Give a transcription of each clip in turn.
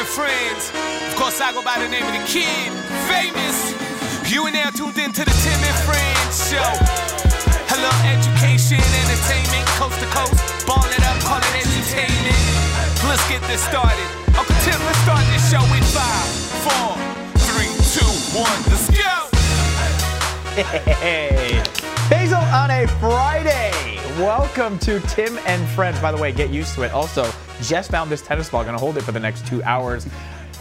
and friends. Of course, I go by the name of the kid, famous. You and now tuned into the Tim and Friends show. Hello, education, entertainment, coast to coast. Ball it up, call it entertainment. Let's get this started. Uncle Tim, let's start this show in five, four, three, two, one. Let's go. Hey, Faisal on a Friday. Welcome to Tim and Friends. By the way, get used to it. Also, just found this tennis ball. Gonna hold it for the next two hours.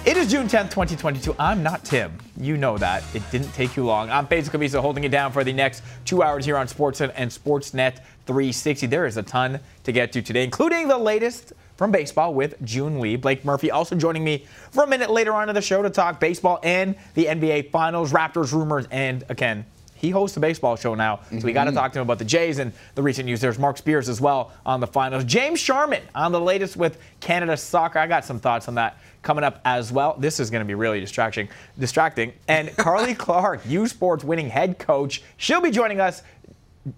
It is June 10th, 2022. I'm not Tim. You know that. It didn't take you long. I'm Faisal Cabisa holding it down for the next two hours here on Sportsnet and Sportsnet 360. There is a ton to get to today, including the latest from baseball with Joon Lee. Blake Murphy also joining me for a minute later on in the show to talk baseball and the NBA Finals, Raptors rumors, and again, he hosts a baseball show now, so we got to talk to him about the Jays and the recent news. There's Mark Spears as well on the finals. James Sharman on the latest with Canada soccer. I got some thoughts on that coming up as well. This is going to be really distracting. Distracting. And Carly Clarke, U Sports winning head coach, she'll be joining us.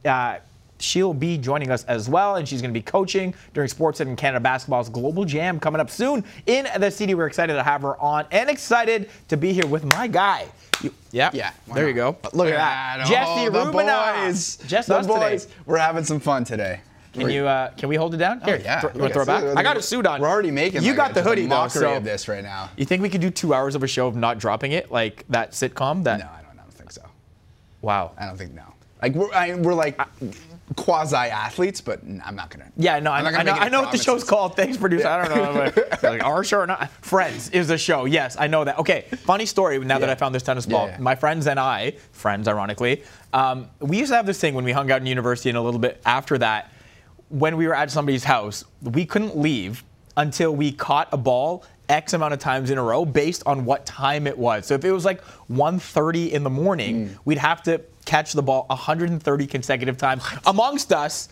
Uh, She'll be joining us as well, and she's going to be coaching during Sportsnet and Canada Basketball's Global Jam coming up soon in the city. We're excited to have her on and excited to be here with my guy. You, yep. Yeah, why There you go. not? Look at that. no, Jesse the Rubinoff. boys. Just the us today. boys. We're having some fun today. Can you uh, can we hold it down? Here, Oh, yeah. throw- you Look want to throw it back? I got a look, suit on. We're already making. You like got a- the just a hoodie though, mockery so of this right now. you think we could do two hours of a show of not dropping it, like that sitcom? That No, I don't, I don't think so. wow. I don't think no. Like we're I, we're like quasi athletes, but I'm not gonna. Yeah, no, I, I'm not I gonna know. I know what the show's called. Thanks, producer. I don't know. like, like, our show or not? Friends is the show. Yes, I know that. Okay, funny story. Now that I found this tennis ball, Yeah, yeah. my friends and I, friends, ironically, um, we used to have this thing when we hung out in university, and a little bit after that, when we were at somebody's house, we couldn't leave until we caught a ball X amount of times in a row based on what time it was. So if it was like 1:30 in the morning, Mm. we'd have to catch the ball 130 consecutive times amongst us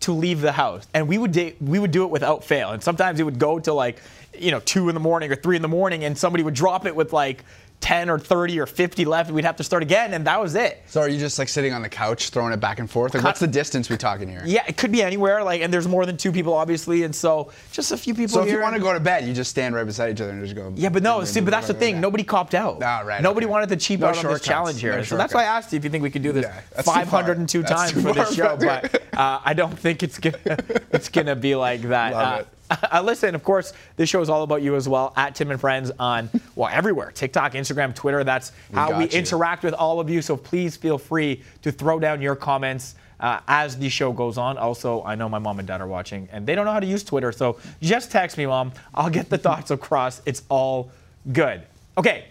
to leave the house, and we would da- we would do it without fail. And sometimes it would go to like, you know, two in the morning or three in the morning, and somebody would drop it with like 10 or 30 or 50 left, and we'd have to start again, and that was it. So are you just like sitting on the couch throwing it back and forth? Like, what's the distance we talking here? Yeah, it could be anywhere. Like, and there's more than two people, obviously, and so just a few people So if you want to go to bed, you just stand right beside each other and just go. yeah, but no, see, but that's the thing. Nobody copped out. Ah, right, Nobody okay. wanted to cheap No out on this challenge here. no so that's why I asked you if you think we could do this Yeah, that's too far. 502 times for this show, but uh, I don't think it's gonna it's gonna be like that. Love Uh, it. uh, listen, of course, this show is all about you as well. At Tim and Friends on well everywhere, TikTok, Instagram, Twitter. That's how we you. interact with all of you. So please feel free to throw down your comments. Uh, as the show goes on. Also, I know my mom and dad are watching, and they don't know how to use Twitter. So just text me, mom. I'll get the thoughts across. It's all good. Okay,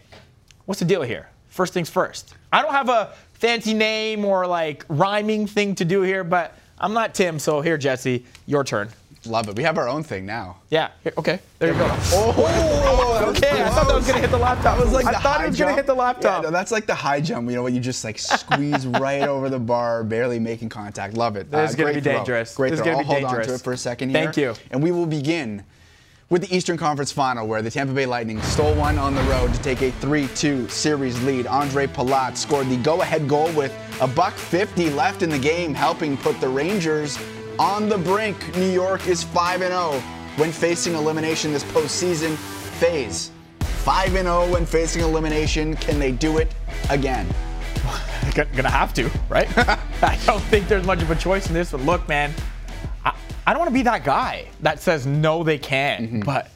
what's the deal here? First things first. I don't have a fancy name or like rhyming thing to do here, but I'm not Tim. So here, Jesse, your turn. Love it. We have our own thing now. Yeah. Here, okay. There you go. Oh, that oh, was Okay. I thought that was gonna hit the laptop. That was like I thought it was gonna hit the laptop. Yeah, no, that's like the high jump. You know, when you just like squeeze right over the bar, barely making contact. Love it. This is uh, gonna be throw. dangerous. Great This is throw. gonna I'll be hold on to it for a second here. Thank you. And we will begin with the Eastern Conference Final, where the Tampa Bay Lightning stole one on the road to take a 3-2 series lead. Ondrej Palat scored the go-ahead goal with a buck 50 left in the game, helping put the Rangers on the brink. New York is 5-0 when facing elimination this postseason phase. 5-0 when facing elimination. Can they do it again? Gonna have to, right? I don't think there's much of a choice in this. But look, man, I, I don't want to be that guy that says no, they can. Mm-hmm. But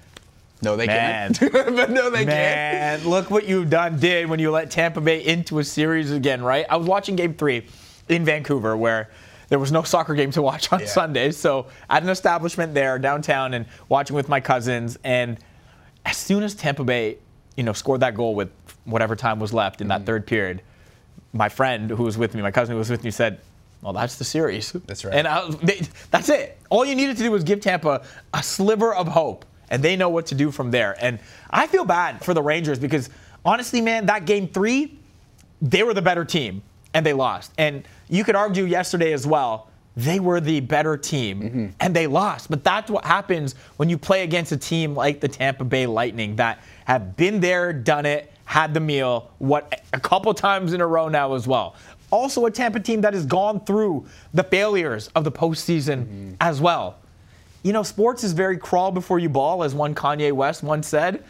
No, they Man. can't. but no, they can't. man, look what you've done did when you let Tampa Bay into a series again, right? I was watching Game Three in Vancouver where. There was no soccer game to watch on Yeah. Sundays, so at an establishment there downtown and watching with my cousins. And as soon as Tampa Bay, you know, scored that goal with whatever time was left in Mm-hmm. that third period, my friend who was with me, my cousin who was with me, said, "Well, that's the series." That's right. And I, they, that's it. All you needed to do was give Tampa a sliver of hope, and they know what to do from there. And I feel bad for the Rangers because honestly, man, that game three, they were the better team and they lost. And you could argue yesterday as well. They were the better team mm-hmm. and they lost. But that's what happens when you play against a team like the Tampa Bay Lightning that have been there, done it, had the meal, what a couple times in a row now as well. Also, a Tampa team that has gone through the failures of the postseason mm-hmm. as well. you know, sports is very crawl before you ball, as one Kanye West once said.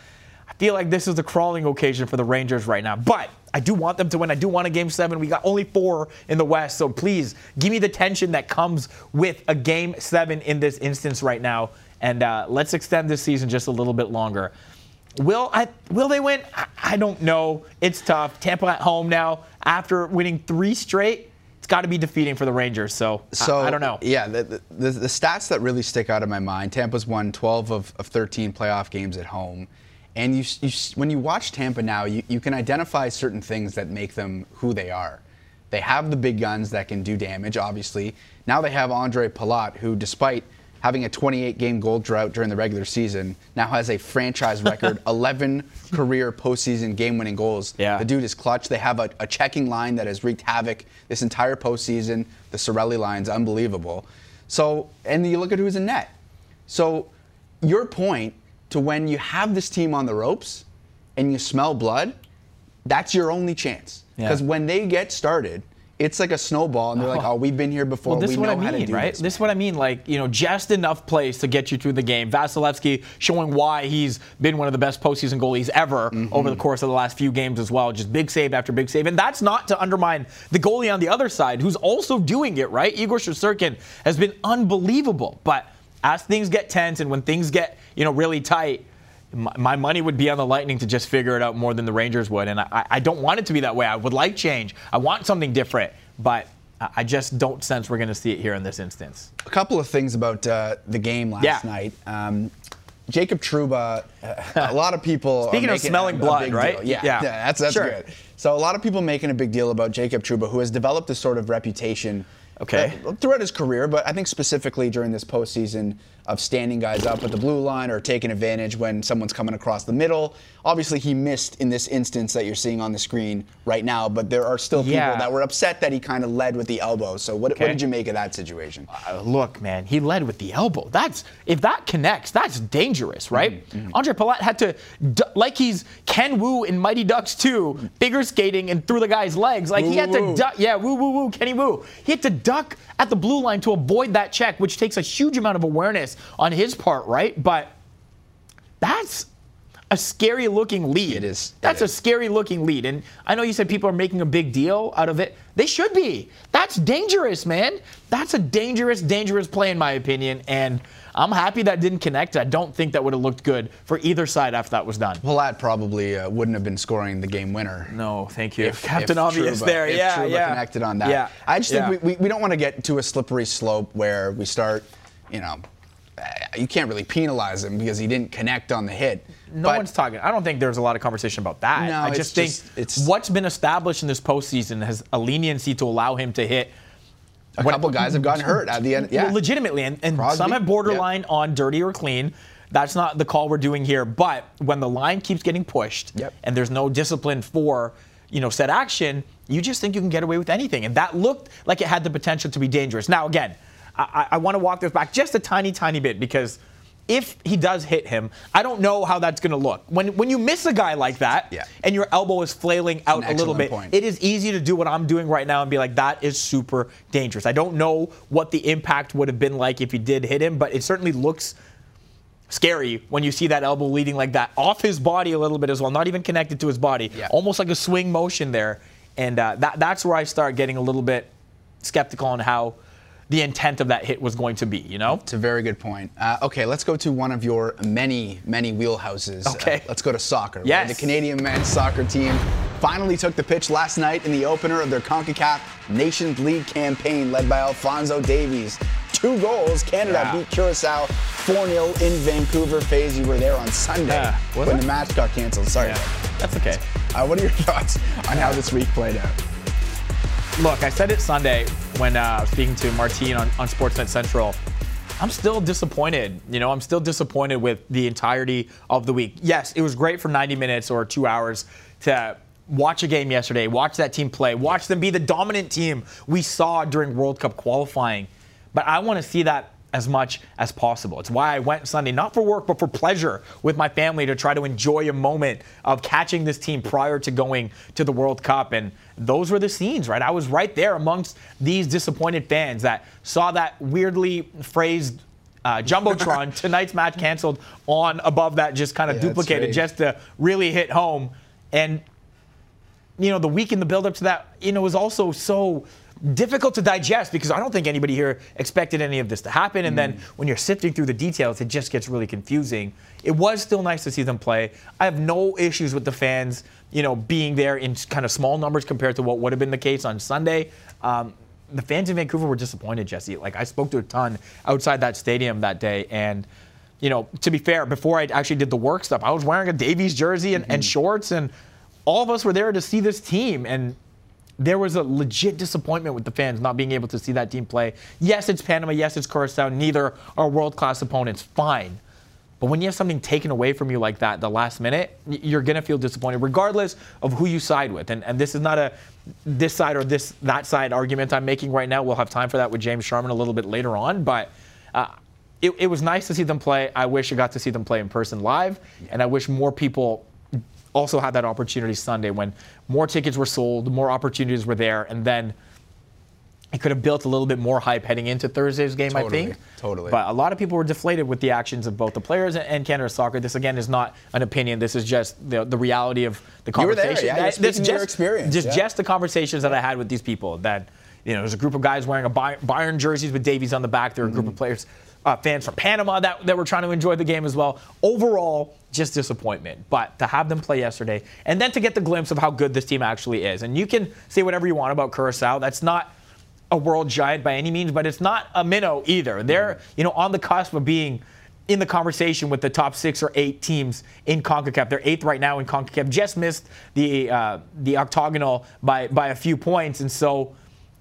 I feel like this is a crawling occasion for the Rangers right now. But I do want them to win. I do want a game seven. We got only four in the West. So please give me the tension that comes with a game seven in this instance right now. And uh, let's extend this season just a little bit longer. Will I? Will they win? I, I don't know. It's tough. Tampa at home now after winning three straight. It's got to be defeating for the Rangers. So, So I, I don't know. Yeah, the, the, the, stats that really stick out in my mind: Tampa's won 12 of, of 13 playoff games at home, and you, you when you watch Tampa now, you, you can identify certain things that make them who they are. They have the big guns that can do damage. Obviously, now they have Ondrej Palat, who, despite having a 28 game goal drought during the regular season, now has a franchise record 11 career postseason game winning goals. Yeah. The dude is clutch. They have a, a checking line that has wreaked havoc this entire postseason. The Cirelli line's unbelievable. So, and you look at who's in net. So, your point to when you have this team on the ropes and you smell blood, that's your only chance. Yeah. Because when they get started, it's like a snowball, and they're like, "Oh, we've been here before. Well, this we is what know I how to mean, right? this." This is what I mean. Like, you know, just enough plays to get you through the game. Vasilevskiy showing why he's been one of the best postseason goalies ever Mm-hmm. over the course of the last few games as well. Just big save after big save. And that's not to undermine the goalie on the other side who's also doing it, right? Igor Shesterkin has been unbelievable. But as things get tense and when things get, you know, really tight, my, money would be on the Lightning to just figure it out more than the Rangers would. And I, I don't want it to be that way. I would like change. I want something different. But I just don't sense we're going to see it here in this instance. A couple of things about uh, the game last Yeah. night. Um, Jacob Trouba, uh, a lot of people. Speaking of smelling blood, right? Yeah, Yeah. yeah, that's that's Sure. good. So a lot of people making a big deal about Jacob Trouba, who has developed a sort of reputation. Okay. uh, throughout his career, but I think specifically during this postseason of standing guys up at the blue line or taking advantage when someone's coming across the middle. Obviously, he missed in this instance that you're seeing on the screen right now, but there are still people Yeah. that were upset that he kind of led with the elbow. So what, Okay. what did you make of that situation? Uh, look, man, he led with the elbow. That's if that connects, that's dangerous, right? Mm-hmm, Ondrej Palat had to, like he's Ken Wu in Mighty Ducks 2, figure skating and through the guy's legs. Like he had woo, to woo. duck, yeah, woo, woo, woo, Kenny Wu. He had to duck at the blue line to avoid that check, which takes a huge amount of awareness on his part, right? But that's a scary looking lead. It is. It That's a is. scary looking lead. And I know you said people are making a big deal out of it. They should be. That's dangerous, man. That's a dangerous, dangerous play, in my opinion. And I'm happy that didn't connect. I don't think that would have looked good for either side after that was done. Palat probably uh, wouldn't have been scoring the game winner. No, thank you. If, Captain if Obvious Trouba- there. if yeah, Trouba yeah. connected on that. Yeah. I just yeah. think we, we, we don't want to get to a slippery slope where we start, you know, Uh, you can't really penalize him because he didn't connect on the hit. No But one's talking. I don't think there's a lot of conversation about that. No, I it's just think just- it's- what's been established in this postseason has a leniency to allow him to hit. a couple guys have gotten hurt at the end. Yeah. Legitimately, and, and Crosby, some have borderline on dirty or clean. That's not the call we're doing here. But when the line keeps getting pushed Yep. and there's no discipline for you know said action, you just think you can get away with anything, and that looked like it had the potential to be dangerous. Now, again, I, I, want to walk this back just a tiny, tiny bit because. If he does hit him, I don't know how that's going to look. When when you miss a guy like that, Yeah. and your elbow is flailing out a little bit, point. it is easy to do what I'm doing right now and be like, that is super dangerous. I don't know what the impact would have been like if he did hit him, but it certainly looks scary when you see that elbow leading like that off his body a little bit as well, not even connected to his body, Yeah. almost like a swing motion there. And uh, that, that's where I start getting a little bit skeptical on how the intent of that hit was going to be, you know? It's a very good point. Uh, okay, let's go to one of your many, many wheelhouses. Okay. Uh, let's go to soccer. Yes. The Canadian men's soccer team finally took the pitch last night in the opener of their CONCACAF Nations League campaign led by Alfonso Davies. Two goals. Canada Yeah. beat Curacao 4 0 in Vancouver. Phase, you were there on Sunday Yeah. When I? the match got canceled. Sorry. Yeah, that's okay. Uh, what are your thoughts on how this week played out? Look, I said it Sunday when uh, speaking to Martine on, on Sportsnet Central. I'm still disappointed. You know, I'm still disappointed with the entirety of the week. Yes, it was great for 90 minutes or two hours to watch a game yesterday, watch that team play, watch them be the dominant team we saw during World Cup qualifying. But I want to see that as much as possible. It's why I went Sunday, not for work, but for pleasure with my family to try to enjoy a moment of catching this team prior to going to the World Cup. And those were the scenes, right? I was right there amongst these disappointed fans that saw that weirdly phrased uh, jumbotron. Tonight's match canceled on above that, just kind of Yeah, duplicated, just to really hit home. And you know, the week in the build up to that, you know, was also so difficult to digest because I don't think anybody here expected any of this to happen. And then when you're sifting through the details, it just gets really confusing. It was still nice to see them play. I have no issues with the fans, you know, being there in kind of small numbers compared to what would have been the case on Sunday. Um, the fans in Vancouver were disappointed, Jesse. Like I spoke to a ton outside that stadium that day, and you know, to be fair, before I actually did the work stuff, I was wearing a Davies jersey and, and shorts, and all of us were there to see this team. And there was a legit disappointment with the fans not being able to see that team play. Yes, it's Panama. Yes, it's Curacao. Neither are world class opponents. Fine. But when you have something taken away from you like that the last minute, you're going to feel disappointed, regardless of who you side with. And, and this is not a this side or this that side argument I'm making right now. We'll have time for that with James Sharman a little bit later on. But uh, it, it was nice to see them play. I wish I got to see them play in person live. And I wish more people also had that opportunity Sunday when more tickets were sold, more opportunities were there, and then it could have built a little bit more hype heading into Thursday's game, I think. totally. But a lot of people were deflated with the actions of both the players and- Canada Soccer. This again is not an opinion. This is just the, the reality of the You were there, conversation. yeah, That- this to your just- experience, Just, yeah. just the conversations that I had with these people. That you know, there's a group of guys wearing a Bay- Bayern jerseys with Davies on the back. There are a group Mm-hmm. of players, uh, fans from Panama that, that were trying to enjoy the game as well. Overall, just disappointment. But to have them play yesterday, and then to get the glimpse of how good this team actually is, and you can say whatever you want about Curacao. That's not a world giant by any means, but it's not a minnow either. They're you know on the cusp of being in the conversation with the top six or eight teams in CONCACAF. They're eighth right now in CONCACAF. Just missed the uh, the octagonal by by a few points, and so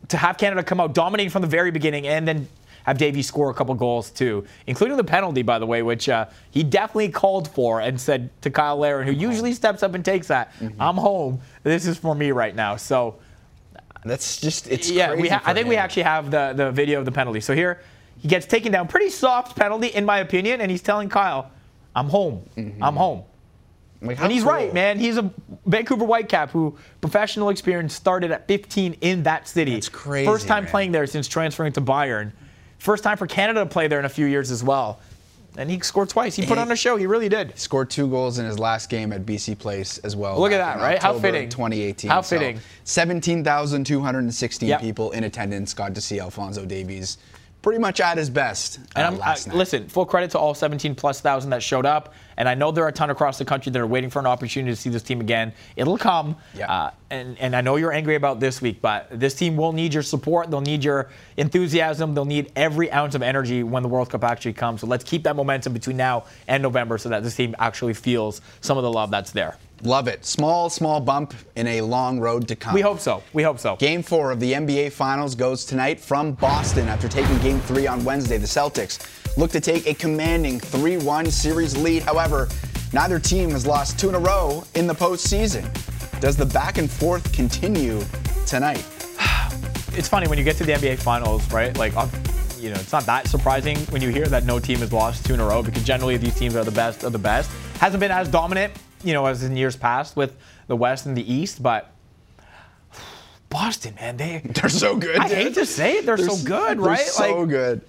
to have Canada come out dominating from the very beginning and then have Davey score a couple goals too, including the penalty, by the way, which uh, he definitely called for and said to Kyle Larin, who usually steps up and takes that, I'm home. This is for me right now. So That's just it's yeah, crazy we ha- I think we actually have the, the video of the penalty. So here, he gets taken down. Pretty soft penalty, in my opinion, and he's telling Kyle, I'm home. Mm-hmm. I'm home. Like, And he's cool. right, man. He's a Vancouver Whitecap who professional experience started at 15 in that city. That's crazy, First time man. playing there since transferring to Bayern. First time for Canada to play there in a few years as well. And he scored twice. He put He- on a show. He really did. Scored two goals in his last game at BC Place as well. Look at that, right? How October fitting. 2018. How So, fitting. 17,216 Yep. people in attendance got to see Alfonso Davies pretty much at his best uh, And I'm, I, night. listen, full credit to all 17 plus thousand that showed up. And I know there are a ton across the country that are waiting for an opportunity to see this team again. It'll come. Yeah. Uh, and, and I know you're angry about this week, but this team will need your support. They'll need your enthusiasm. They'll need every ounce of energy when the World Cup actually comes. So let's keep that momentum between now and November so that this team actually feels some of the love that's there. Love it. Small, small bump in a long road to come. We hope so. We hope so. Game four of the NBA Finals goes tonight from Boston after taking game three on Wednesday. The Celtics look to take a commanding 3 1 series lead. However, neither team has lost two in a row in the postseason. Does the back and forth continue tonight? it's funny when you get to the NBA Finals, right? Like, uh, you know, it's not that surprising when you hear that no team has lost two in a row because generally these teams are the best of the best. Hasn't been as dominant, you know, as in years past with the West and the East, but Boston, man, they. They're so good. I dude. hate to say it, they're, so s- good, they're right? So Like, good.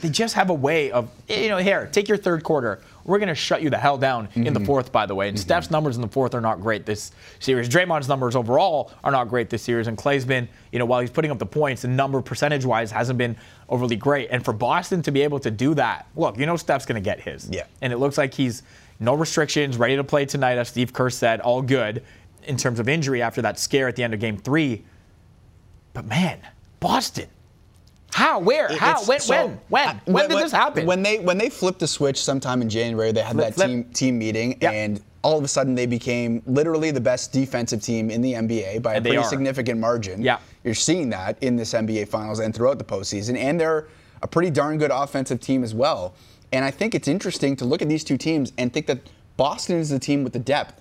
they just have a way of, you know, here, take your third quarter. We're going to shut you the hell down in Mm-hmm. the fourth, by the way. And Steph's numbers in the fourth are not great this series. Draymond's numbers overall are not great this series. And Klay's been, you know, while he's putting up the points, the number percentage wise hasn't been overly great. And for Boston to be able to do that, look, you know, Steph's going to get his. Yeah. And it looks like he's no restrictions, ready to play tonight, as Steve Kerr said, all good in terms of injury after that scare at the end of game three. But man, Boston. How? Where? How? It's- When? so, when? When? uh, when did this happen? When they when they flipped the switch sometime in January, they had Flip, that flip. team team meeting, Yep. and all of a sudden they became literally the best defensive team in the NBA by a And they pretty significant margin. Yeah. You're seeing that in this NBA Finals and throughout the postseason, and they're a pretty darn good offensive team as well. And I think it's interesting to look at these two teams and think that Boston is the team with the depth,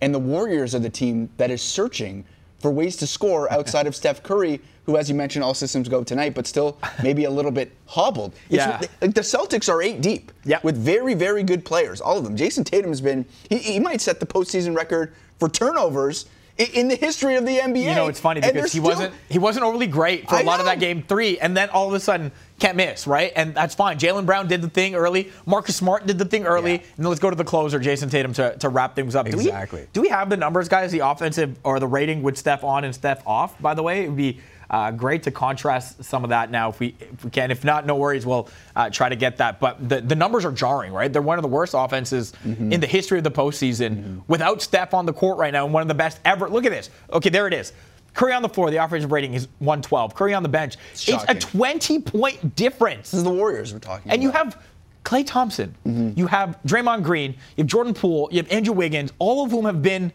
and the Warriors are the team that is searching for ways to score outside of Steph Curry, who, as you mentioned, all systems go tonight, but still maybe a little bit hobbled. Yeah. like the Celtics are eight deep Yep. with very, very good players, all of them. Jayson Tatum's been, he, he might set the postseason record for turnovers in, the history of the NBA. you know, it's funny because he still- wasn't he wasn't overly great for a I lot of that game three, and then all of a sudden can't miss, right? And that's fine. Jaylen Brown did the thing early. Marcus Smart did the thing early. Yeah. And then let's go to the closer, Jayson Tatum, to, to wrap things up. Exactly. Do we, do we have the numbers, guys? The offensive or the rating with Steph on and Steph off, by the way? It would be uh, great to contrast some of that now if we, if we can. If not, no worries. We'll uh, try to get that. But the, the numbers are jarring, right? They're one of the worst offenses Mm-hmm. in the history of the postseason without Steph on the court right now and one of the best ever. Look at this. Okay, there it is. Curry on the floor, the offensive rating is 112. Curry on the bench, it's a 20 point difference. This is the Warriors we're talking And you have Klay Thompson, mm-hmm. you have Draymond Green, you have Jordan Poole, you have Andrew Wiggins, all of whom have been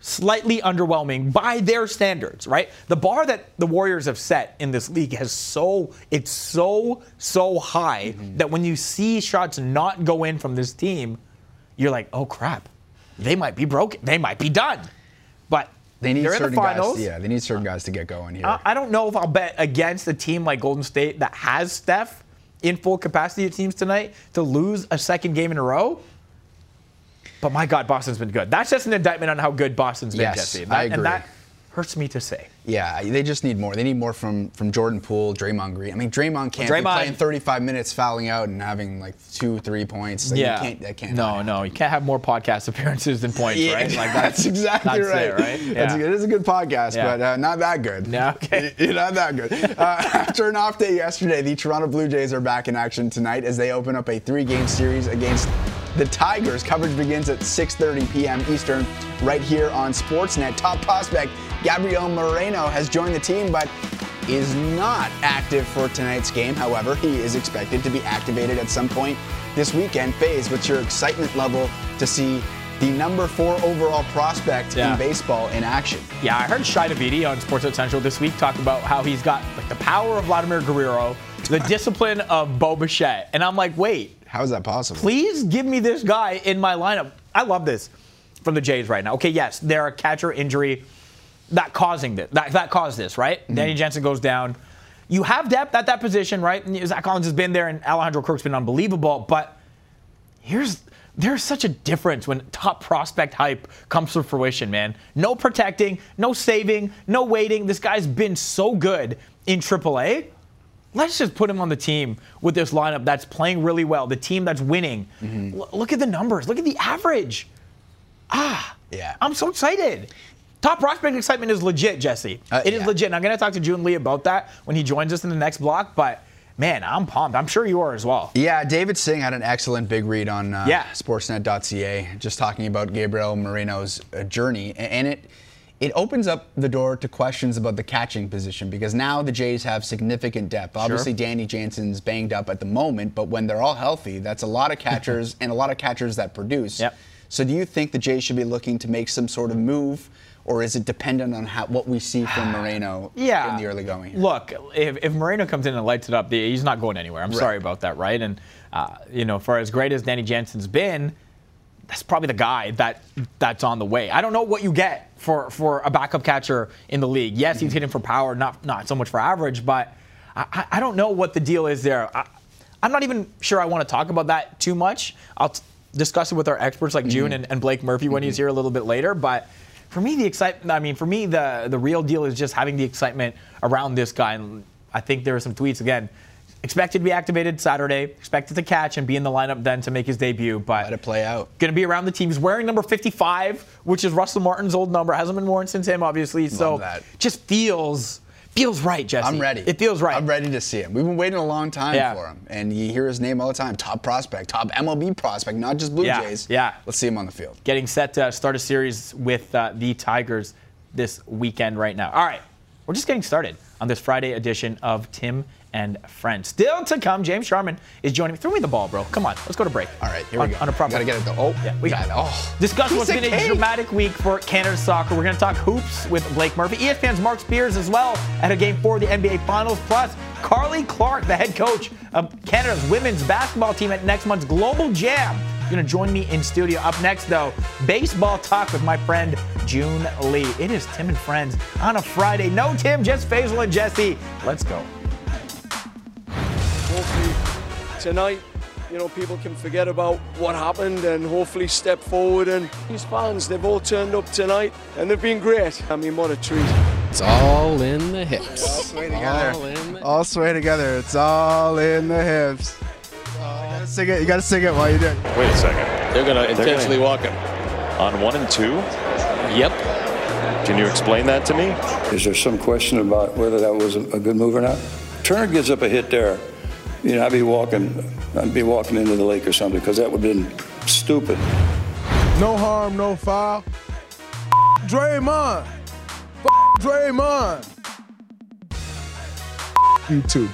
slightly underwhelming by their standards, right? The bar that the Warriors have set in this league has so it's so so high mm-hmm. that when you see shots not go in from this team, you're like, "Oh crap. They might be broken. They might be done." But They need they're in certain the finals. guys. Yeah, they need certain guys to get going here. I I don't know if I'll bet against a team like Golden State that has Steph in full capacity it seems tonight to lose a second game in a row. But my God, Boston's been good. That's just an indictment on how good Boston's been, Yes, Jesse. I agree. And that hurts me to say. Yeah, they just need more. They need more from from Jordan Poole, Draymond Green. I mean, Draymond can't Draymond- be playing 35 minutes, fouling out, and having like two, three points. Like, yeah. you can't, that can't. no, no, you can't have more podcast appearances than points, Yeah, right? Like that's, exactly that's right. it, right? Yeah. a, it is a good podcast, Yeah. but uh, not that good. No, okay. not that good. Uh, after an off day yesterday, the Toronto Blue Jays are back in action tonight as they open up a three-game series against the Tigers. Coverage begins at 6:30 p.m. Eastern, right here on Sportsnet. Top prospect Gabriel Moreno has joined the team, but is not active for tonight's game. However, he is expected to be activated at some point this weekend. Phase, what's your excitement level to see the number four overall prospect Yeah. in baseball in action? Yeah, I heard Shi Davidi on Sports Central this week talk about how he's got like the power of Vladimir Guerrero, the discipline of Bo Bichette. And I'm like, wait, How is that possible? please give me this guy in my lineup. I love this from the Jays right now. Okay, yes, they're a catcher injury that causing this. That, that caused this, right? Danny Jansen goes down. You have depth at that position, right? And Zach Collins has been there, and Alejandro Kirk's been unbelievable. But here's there's such a difference when top prospect hype comes to fruition, man. No protecting, no saving, no waiting. This guy's been so good in AAA. Let's just put him on the team with this lineup that's playing really well, the team that's winning. L- look at the numbers, look at the average. Ah, yeah. I'm so excited. Top prospect excitement is legit, Jesse. Uh, it is yeah. legit. And I'm going to talk to Joon Lee about that when he joins us in the next block. But man, I'm pumped. I'm sure you are as well. Yeah, David Singh had an excellent big read on uh, Yeah. Sportsnet.ca, just talking about Gabriel Moreno's uh, journey, and it it opens up the door to questions about the catching position because now the Jays have significant depth. Obviously, Danny Jansen's banged up at the moment, but when they're all healthy, that's a lot of catchers and a lot of catchers that produce. Yep. So, do you think the Jays should be looking to make some sort of move? Or is it dependent on how, what we see from Moreno yeah. in the early going? here? Look, if, if Moreno comes in and lights it up, the- he's not going anywhere. I'm sorry about that, right? And uh, you know, for as great as Danny Jansen's been, that's probably the guy that that's on the way. I don't know what you get for for a backup catcher in the league. Yes, he's mm-hmm. hitting for power, not not so much for average, but I, I- don't know what the deal is there. I, I'm not even sure I want to talk about that too much. I'll t- discuss it with our experts like Joon mm-hmm. and, and Blake Murphy when he's mm-hmm. here a little bit later, but. For me, the excitement. I mean, for me, the the real deal is just having the excitement around this guy. And I think there are some tweets again. Expected to be activated Saturday. Expected to catch and be in the lineup then to make his debut. But Let it play out. going to be around the team. He's wearing number 55, which is Russell Martin's old number. Hasn't been worn since him, obviously. so that. just feels feels right, Jesse. I'm ready. It feels right. I'm ready to see him. We've been waiting a long time Yeah. for him, and you hear his name all the time. Top prospect, top MLB prospect, not just Blue Yeah, Jays. yeah. Let's see him on the field. Getting set to start a series with uh, the Tigers this weekend right now. All right, we're just getting started on this Friday edition of Tim and Friends. Still to come, James Sharman is joining me. Throw me the ball, bro. Come on, let's go to break. All right, here on, we go. On a proper. Gotta get it though. Oh, Yeah, we got it. Oh, Discuss what's been a dramatic week for Canada soccer. We're going to talk hoops with Blake Murphy, ESPN's Mark Spears as well at a game four of the NBA Finals. Plus, Carly Clarke, the head coach of Canada's women's basketball team at next month's Global Jam, going to join me in studio. Up next, though, baseball talk with my friend Joon Lee. It is Tim and Friends on a Friday. No Tim, just Faisal and Jesse. Let's go. Tonight, you know, people can forget about what happened and hopefully step forward. And these fans, they've all turned up tonight and they've been great. I mean, what a treat. It's all in the hips. All sway together. All the All sway together. It's all in the hips. You gotta sing it. You gotta sing it while you do it. Wait a second. They're gonna intentionally walk him. On one and two, Yep. can you explain that to me? Is there some question about whether that was a a good move or not? Turner gives up a hit there. You know, I'd be walking, I'd be walking into the lake or something because that would have been stupid. No harm, no foul. Draymond. Draymond. You too.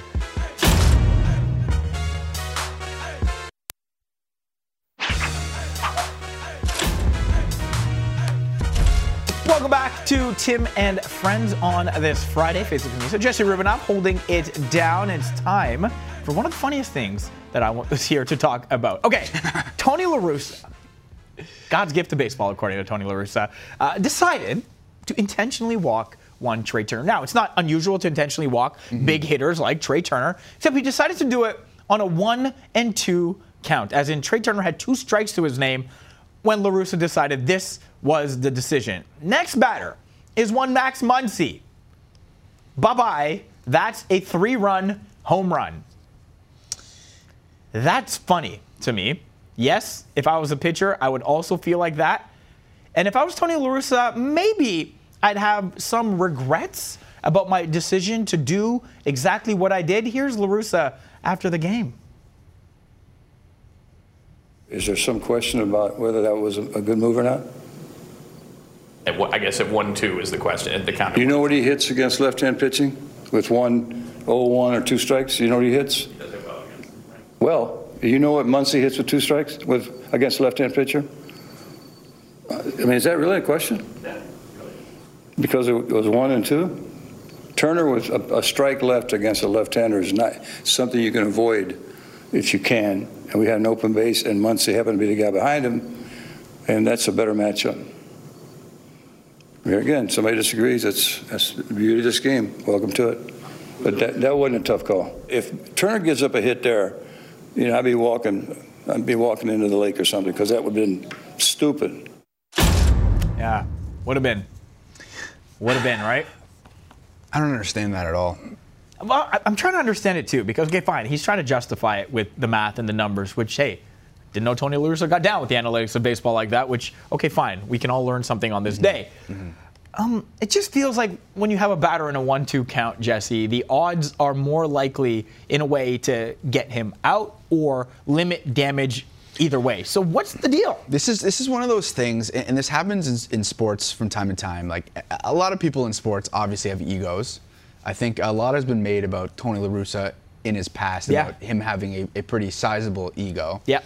Welcome back to Tim and Friends on this Friday. Facebook News. So Jesse Rubinoff holding it down. It's time for one of the funniest things that I was here to talk about. Okay, Tony La Russa, God's gift to baseball, according to Tony La Russa, uh, decided to intentionally walk one Trea Turner. Now, it's not unusual to intentionally walk big hitters like Trea Turner, except he decided to do it on a one and two count, as in Trea Turner had two strikes to his name when La Russa decided this was the decision. Next batter is one Max Muncy. Bye bye. That's a three run home run. That's funny to me. Yes, if I was a pitcher, I would also feel like that. And if I was Tony La Russa, maybe I'd have some regrets about my decision to do exactly what I did. Here's La Russa after the game. Is there some question about whether that was a a good move or not? I guess at one two is the question. At the count. Do you know what he hits against left-hand pitching with one, oh, one or two strikes? You know what he hits? Well, you know what Muncy hits with two strikes with against a left-hand pitcher? I mean, is that really a question? Because it was one and two? Turner was a, a strike left against a left-hander is not something you can avoid if you can. And we had an open base, and Muncy happened to be the guy behind him, and that's a better matchup. Here again, somebody disagrees. That's, that's the beauty of this game. Welcome to it. But that, that wasn't a tough call. If Turner gives up a hit there, you know, I'd be walking, I'd be walking into the lake or something because that would have been stupid. Yeah, would have been. Would have been, right? I don't understand that at all. Well, I- I'm trying to understand it too because, okay, fine, he's trying to justify it with the math and the numbers, which, hey, didn't know Tony La Russa got down with the analytics of baseball like that, which, okay, fine, we can all learn something on this mm-hmm. day. Mm-hmm. Um, it just feels like when you have a batter in a 1 2 count, Jesse, the odds are more likely in a way to get him out or limit damage either way. So, what's the deal? This is this is one of those things, and this happens in, in sports from time to time. Like a- a lot of people in sports obviously have egos. I think a lot has been made about Tony La Russa in his past Yeah. about him having a, a pretty sizable ego. Yeah.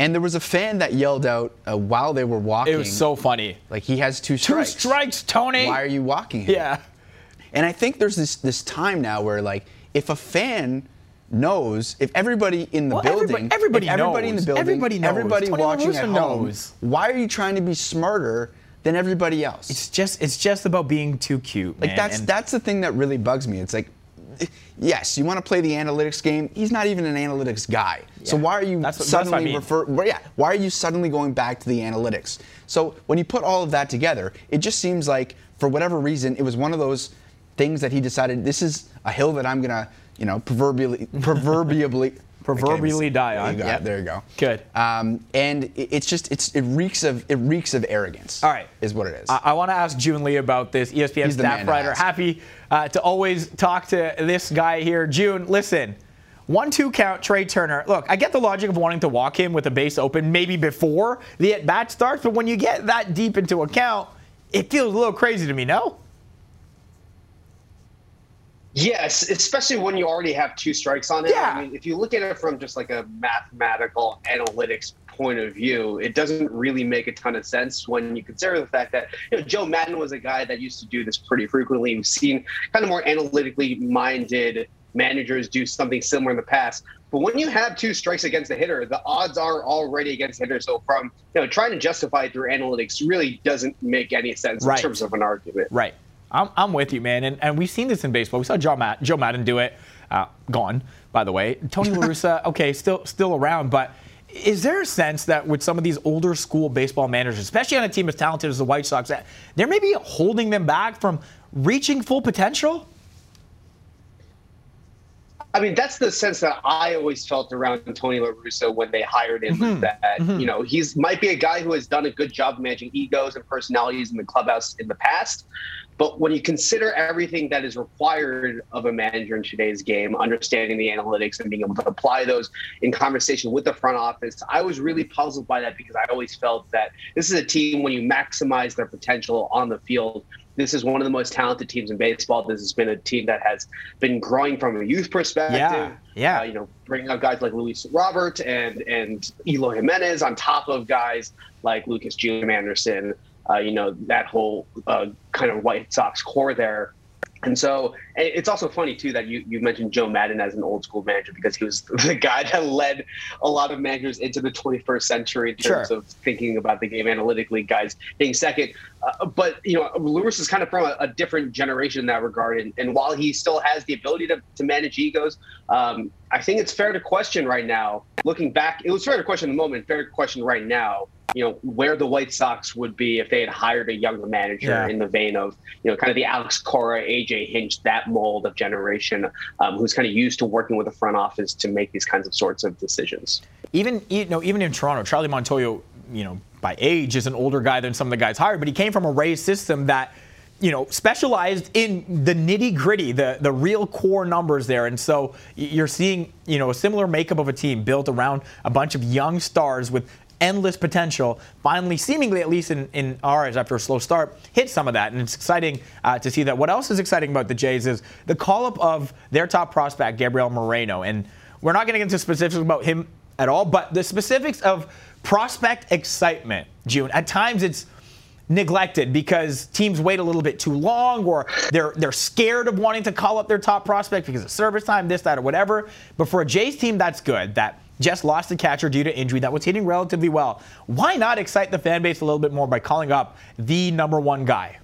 And there was a fan that yelled out uh, while they were walking. It was so funny. like he has two strikes. Two strikes. strikes, Tony. Why are you walking him? Yeah. And I think there's this this time now where like if a fan knows if everybody in the Well, building everybody- everybody if everybody in the building Everybody knows. everybody Tony watching at home knows. why are you trying to be smarter than everybody else It's just it's just about being too cute. like man. that's And- that's the thing that really bugs me it's like yes you want to play the analytics game. He's not even an analytics guy. So why are you That's what- what I suddenly mean. refer well, yeah why are you suddenly going back to the analytics? So when you put all of that together it just seems like for whatever reason it was one of those things that he decided this is a hill that i'm gonna you know proverbially proverbially Proverbially die on. you Yep. there you go Good. um, and it, it's just it's it reeks of it reeks of arrogance All right. is what it is I, I want to ask Joon Lee about this. ESPN He's staff writer. Happy uh, to always talk to this guy here. Joon, listen. One two count, Trea Turner. Look, I get the logic of wanting to walk him with a base open maybe before the at bat starts, but when you get that deep into a count, it feels a little crazy to me, no? Yes, especially when you already have two strikes on it. Yeah. I mean, if you look at it from just like a mathematical analytics point of view, it doesn't really make a ton of sense when you consider the fact that you know Joe Maddon was a guy that used to do this pretty frequently. We've seen kind of more analytically minded managers do something similar in the past. But when you have two strikes against the hitter, the odds are already against the hitter. So from you know trying to justify it through analytics really doesn't make any sense Right. in terms of an argument. Right. I'm, I'm with you, man. And, and we've seen this in baseball. We saw Joe, Matt, Joe Maddon do it. Uh, gone, by the way. Tony La Russa, okay, still still around, but is there a sense that with some of these older school baseball managers, especially on a team as talented as the White Sox, that they're maybe holding them back from reaching full potential? I mean, that's the sense that I always felt around Tony La Russa when they hired him. Mm-hmm. That you know, he's might be a guy who has done a good job managing egos and personalities in the clubhouse in the past. But when you consider everything that is required of a manager in today's game, understanding the analytics and being able to apply those in conversation with the front office, I was really puzzled by that because I always felt that this is a team when you maximize their potential on the field. This is one of the most talented teams in baseball. This has been a team that has been growing from a youth perspective. Yeah, yeah. Uh, you know, bringing up guys like Luis Robert and and Eloy Jimenez on top of guys like Lucas Jim Anderson uh, you know, that whole uh, kind of White Sox core there. And so it's also funny too that you, you mentioned Joe Maddon as an old school manager because he was the guy that led a lot of managers into the 21st century in terms Sure. of thinking about the game analytically, guys being second. Uh, but you know, Lewis is kind of from a, a different generation in that regard, and, and while he still has the ability to, to manage egos, um, I think it's fair to question right now. Looking back, it was fair to question the moment, fair to question right now. You know where the White Sox would be if they had hired a younger manager Yeah. in the vein of you know kind of the Alex Cora, AJ Hinch, that mold of generation, um, who's kind of used to working with the front office to make these kinds of sorts of decisions. Even you know, even in Toronto, Charlie Montoyo, you know, by age is an older guy than some of the guys hired, but he came from a Rays system that, you know, specialized in the nitty gritty, the the real core numbers there, and so you're seeing you know a similar makeup of a team built around a bunch of young stars with endless potential. Finally, seemingly at least in in ours after a slow start, hit some of that, and it's exciting uh, to see that. What else is exciting about the Jays is the call up of their top prospect, Gabriel Moreno, and we're not going to get into specifics about him at all, but the specifics of prospect excitement, Joon. At times it's neglected because teams wait a little bit too long or they're they're scared of wanting to call up their top prospect because of service time, this, that, or whatever. But for a Jays team, that's good. That just lost a catcher due to injury that was hitting relatively well. Why not excite the fan base a little bit more by calling up the number one guy?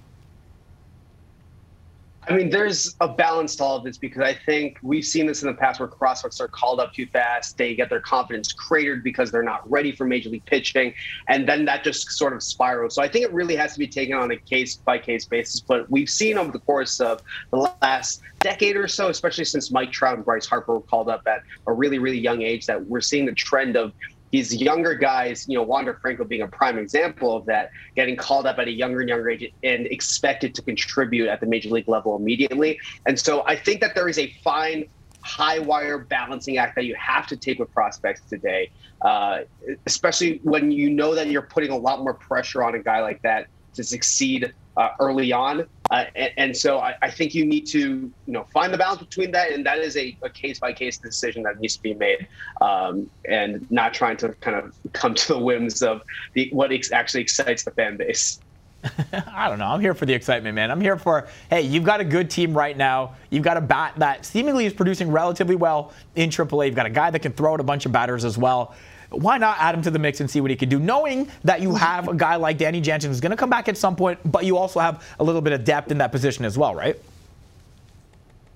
I mean, there's a balance to all of this because I think we've seen this in the past where prospects are called up too fast. They get their confidence cratered because they're not ready for major league pitching. And then that just sort of spirals. So I think it really has to be taken on a case by case basis. But we've seen over the course of the last decade or so, especially since Mike Trout and Bryce Harper were called up at a really, really young age, that we're seeing the trend of these younger guys, you know, Wander Franco being a prime example of that, getting called up at a younger and younger age and expected to contribute at the major league level immediately. And so I think that there is a fine high wire balancing act that you have to take with prospects today, uh, especially when you know that you're putting a lot more pressure on a guy like that to succeed uh, early on. Uh, and, and so I, I think you need to, you know, find the balance between that, and that is a case by case decision that needs to be made, um, and not trying to kind of come to the whims of the what ex- actually excites the fan base. I don't know. I'm here for the excitement, man. I'm here for, hey, you've got a good team right now. You've got a bat that seemingly is producing relatively well in AAA. You've got a guy that can throw out a bunch of batters as well. Why not add him to the mix and see what he can do, knowing that you have a guy like Danny Jansen who's going to come back at some point, but you also have a little bit of depth in that position as well, right?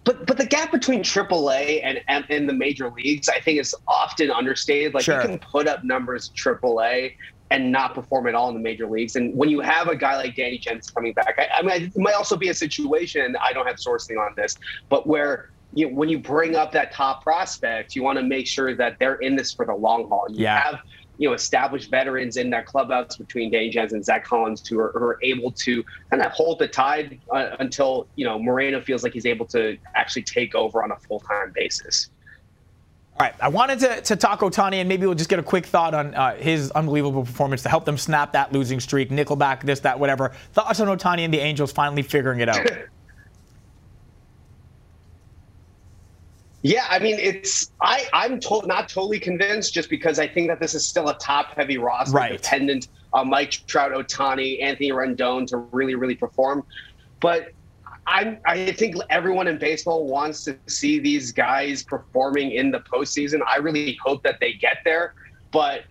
But but the gap between AAA and and, and the major leagues, I think, is often understated. Like Sure. you can put up numbers AAA and not perform at all in the major leagues. And when you have a guy like Danny Jansen coming back, I, I mean, it might also be a situation. I don't have sourcing on this, but where. You, when you bring up that top prospect, you want to make sure that they're in this for the long haul. And you Yeah. have you know established veterans in that clubhouse between Danny Jansen and Zach Collins who are, who are able to kind of hold the tide uh, until you know Moreno feels like he's able to actually take over on a full time basis. All right, I wanted to, to talk Ohtani, and maybe we'll just get a quick thought on uh, his unbelievable performance to help them snap that losing streak, Nickelback, this, that, whatever. Thoughts on Ohtani and the Angels finally figuring it out? Yeah, I mean, it's I I'm to- not totally convinced just because I think that this is still a top heavy roster Right. dependent on Mike Trout, Ohtani, Anthony Rendon to really really perform. But I I think everyone in baseball wants to see these guys performing in the postseason. I really hope that they get there, but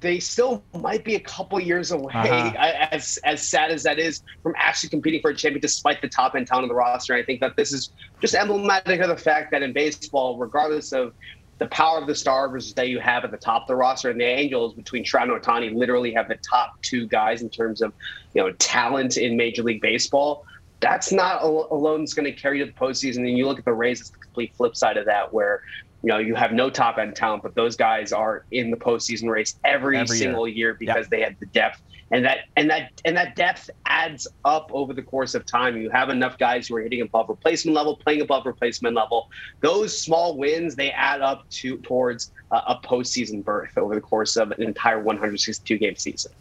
they still might be a couple years away. Uh-huh. As as sad as that is, from actually competing for a champion, despite the top end talent of the roster. I think that this is just emblematic of the fact that in baseball, regardless of the power of the stars that you have at the top of the roster, and the Angels between Trout and Ohtani literally have the top two guys in terms of you know talent in Major League Baseball. that's not alone is going to carry you to the postseason. And you look at the Rays, it's the complete flip side of that, where you know you have no top end talent, but those guys are in the postseason race every, Every single year, because they have the depth. And that and that and that depth adds up over the course of time. You have enough guys who are hitting above replacement level, playing above replacement level. Those small wins they add up to towards uh, a postseason berth over the course of an entire 162 game season.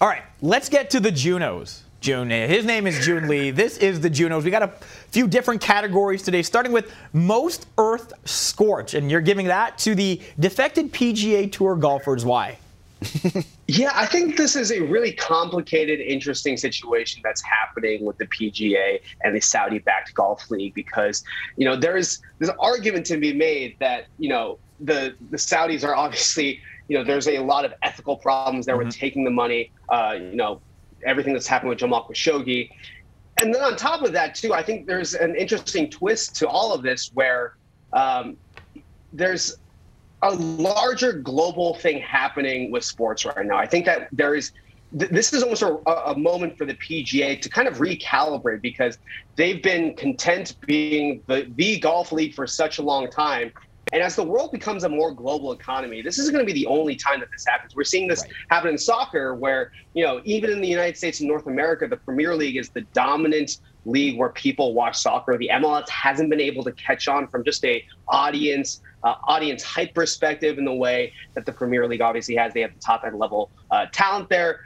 All right, let's get to the Junos. Joon. His name is Joon Lee. This is the Junos. We got a few different categories today, starting with most Earth scorch, and you're giving that to the defected PGA Tour golfers. Why? Yeah, I think this is a really complicated, interesting situation that's happening with the PGA and the Saudi-backed golf league because you know there's there's an argument to be made that you know the the Saudis are obviously you know there's a lot of ethical problems there with taking the money, uh, you know everything that's happened with Jamal Khashoggi, and then on top of that too, I think there's an interesting twist to all of this where um, there's a larger global thing happening with sports right now. I think that there is th- this is almost a, a moment for the PGA to kind of recalibrate because they've been content being the, the golf league for such a long time. And as the world becomes a more global economy, this isn't going to be the only time that this happens. We're seeing this happen in soccer, where you know even in the United States and North America, the Premier League is the dominant league where people watch soccer. The MLS hasn't been able to catch on from just a audience uh, audience hype perspective in the way that the Premier League obviously has. They have the top end level uh, talent there.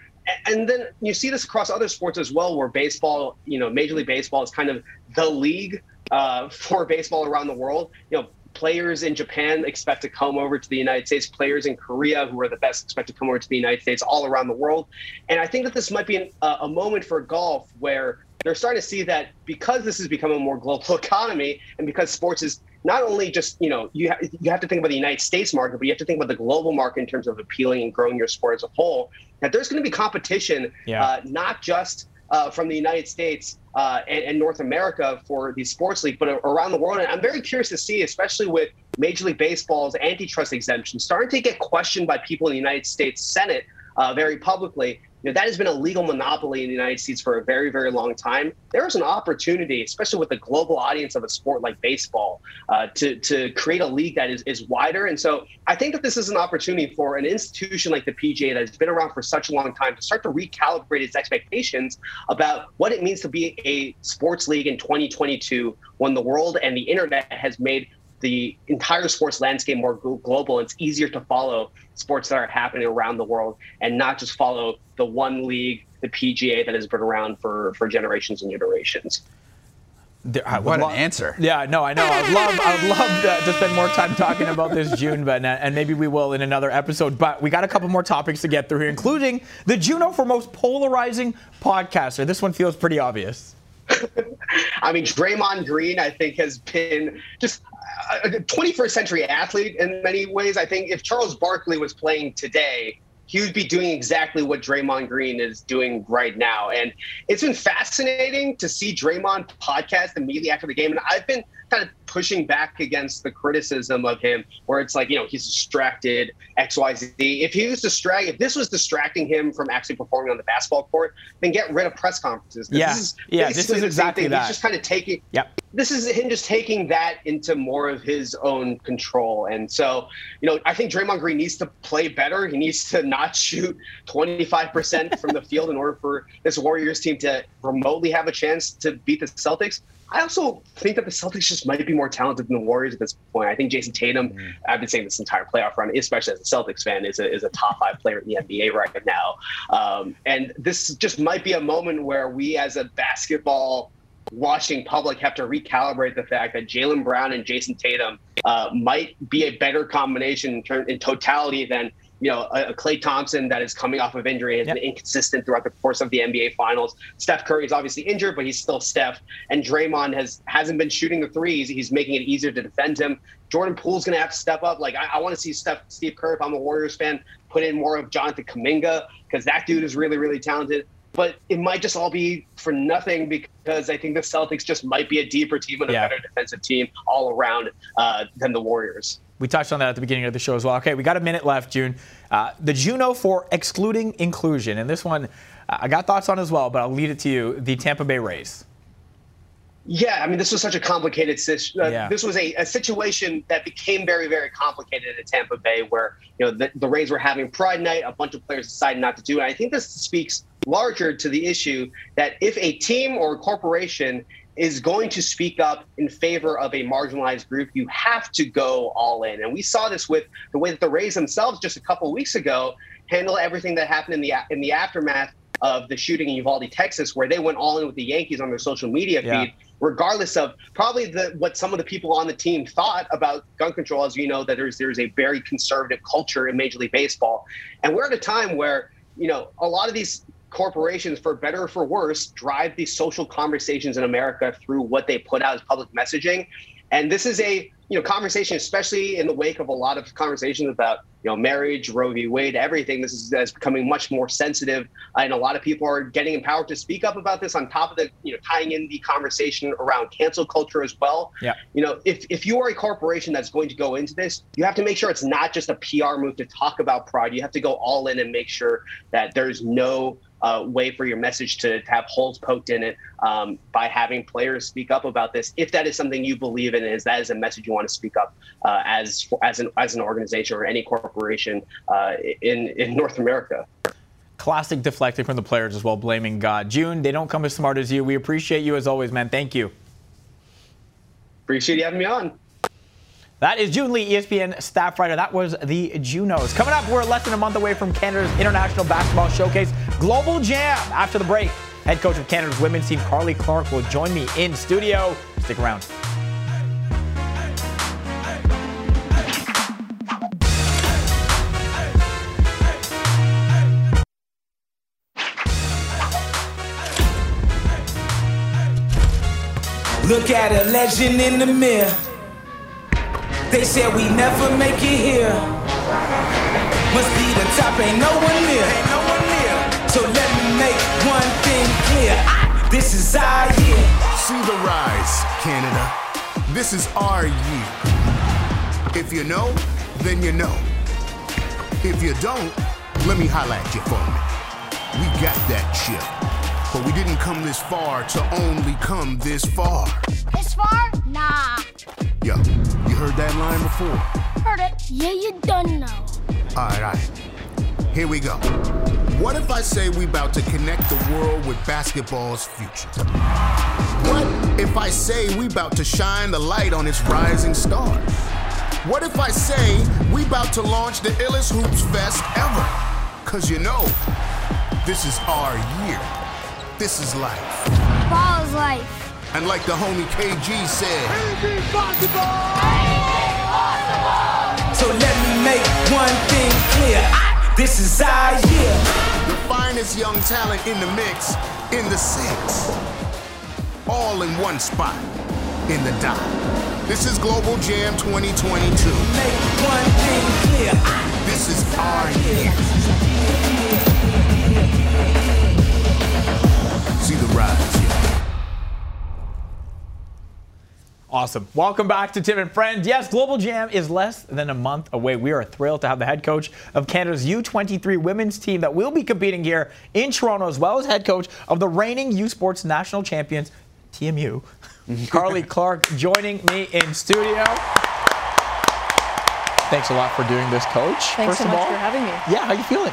And then you see this across other sports as well, where baseball, you know, Major League Baseball is kind of the league uh, for baseball around the world. You know, players in Japan expect to come over to the United States. Players in Korea, who are the best, expect to come over to the United States, all around the world. And I think that this might be an, uh, a moment for golf where they're starting to see that because this has become a more global economy, and because sports is not only just you know you ha- you have to think about the United States market, but you have to think about the global market in terms of appealing and growing your sport as a whole. That there's going to be competition, Yeah. uh, not just uh, from the United States uh, and, and North America for the sports league, but around the world. And I'm very curious to see, especially with Major League Baseball's antitrust exemption starting to get questioned by people in the United States Senate uh, very publicly. Know, that has been a legal monopoly in the United States for a very, very long time. There is an opportunity, especially with the global audience of a sport like baseball, uh, to, to create a league that is, is wider. And so I think that this is an opportunity for an institution like the PGA that has been around for such a long time to start to recalibrate its expectations about what it means to be a sports league in 2022 when the world and the internet has made the entire sports landscape more global. It's easier to follow sports that are happening around the world and not just follow the one league, the PGA, that has been around for, for generations and generations. There- I would What an lo- answer. Yeah, no, I know. I'd love, I'd love to, to spend more time talking about this Joon, but and maybe we will in another episode. But we got a couple more topics to get through here, including the Juno for most polarizing podcaster. This one feels pretty obvious. I mean, Draymond Green, I think, has been just a a 21st century athlete in many ways. I think if Charles Barkley was playing today, he would be doing exactly what Draymond Green is doing right now. And it's been fascinating to see Draymond podcast immediately after the game. And I've been kind of pushing back against the criticism of him, where it's like, you know, he's distracted, XYZ. If he was distracted, if this was distracting him from actually performing on the basketball court, then get rid of press conferences. Yeah. This is Yeah, this is exactly thing. that. He's just kind of taking Yep. this is him just taking that into more of his own control. And so, you know, I think Draymond Green needs to play better. He needs to not shoot 25% from the field in order for this Warriors team to remotely have a chance to beat the Celtics. I also think that the Celtics just might be more talented than the Warriors at this point. I think Jayson Tatum, I've been saying this entire playoff run, especially as a Celtics fan, is a, is a top five player in the NBA right now. Um, and this just might be a moment where we, as a basketball watching public have to recalibrate the fact that Jaylen Brown and Jayson Tatum uh, might be a better combination in, in totality than you know a, a Klay Thompson that is coming off of injury has been inconsistent throughout the course of the NBA Finals. Steph Curry is obviously injured, but he's still Steph. And Draymond has hasn't been shooting the threes. He's making it easier to defend him. Jordan Poole's going to have to step up. Like I, I want to see Steph, Steve Kerr, if I'm a Warriors fan, put in more of Jonathan Kuminga because that dude is really really talented but it might just all be for nothing because I think the Celtics just might be a deeper team and a Yeah. better defensive team all around uh, than the Warriors. We touched on that at the beginning of the show as well. Okay, we got a minute left, Joon. Uh, the Juno for excluding inclusion, and this one uh, I got thoughts on as well, but I'll lead it to you. The Tampa Bay Rays. Yeah, I mean, this was such a complicated situation. Uh, Yeah. This was a, a situation that became very, very complicated at Tampa Bay, where you know the, the Rays were having Pride Night. A bunch of players decided not to do it. I think this speaks larger to the issue that if a team or a corporation is going to speak up in favor of a marginalized group, you have to go all in. And we saw this with the way that the Rays themselves just a couple of weeks ago handled everything that happened in the in the aftermath of the shooting in Uvalde, Texas, where they went all in with the Yankees on their social media Yeah. feed, regardless of probably the what some of the people on the team thought about gun control. As you know, that there's there's a very conservative culture in Major League Baseball, and we're at a time where you know a lot of these corporations, for better or for worse, drive these social conversations in America through what they put out as public messaging. And this is a you know conversation, especially in the wake of a lot of conversations about you know marriage, Roe v. Wade, everything. This is, is becoming much more sensitive, uh, and a lot of people are getting empowered to speak up about this. On top of the you know tying in the conversation around cancel culture as well. Yeah. You know, if if you are a corporation that's going to go into this, you have to make sure it's not just a PR move to talk about pride. You have to go all in and make sure that there's no uh, way for your message to, to have holes poked in it um, by having players speak up about this. If that is something you believe in, is that is a message you want to speak up uh, as as an as an organization or any corporation uh, in in North America. Classic deflecting from the players as well, blaming God. Joon, they don't come as smart as you. We appreciate you as always, man. Thank you. Appreciate you having me on. That is Joon Lee, ESPN staff writer. That was the Junos. Coming up, we're less than a month away from Canada's International Basketball Showcase Global Jam. After the break, head coach of Canada's women's team, Carly Clarke, will join me in studio. Stick around. Look at a legend in the mirror. They said we never make it here. Must be the top, ain't no one near. So let me make one thing clear. I- This is our year. See the rise, Canada. This is our year. If you know, then you know. If you don't, let me highlight you for me. We got that chip. But we didn't come this far to only come this far. This far? Nah. Yo, you heard that line before? Heard it. Yeah, you done know. All right, all right. Here we go. What if I say we about to connect the world with basketball's future? What if I say we about to shine the light on its rising stars? What if I say we about to launch the illest hoops fest ever? Cause you know, this is our year. This is life. Ball is life. And like the homie KG said, So let me make one thing clear. I- This is our year. the finest young talent in the mix, in the six. All in one spot, in the dot. This is Global Jam 2022. Make one thing clear. I- This is our year. See the rise, Awesome. Welcome back to Tim and Friends. Yes, Global Jam is less than a month away. We are thrilled to have the head coach of Canada's U23 women's team that will be competing here in Toronto, as well as head coach of the reigning U Sports national champions, TMU, Carly Clarke, joining me in studio. Thanks a lot for doing this, coach. Thanks First so of much all, for having me. Yeah, how you feeling?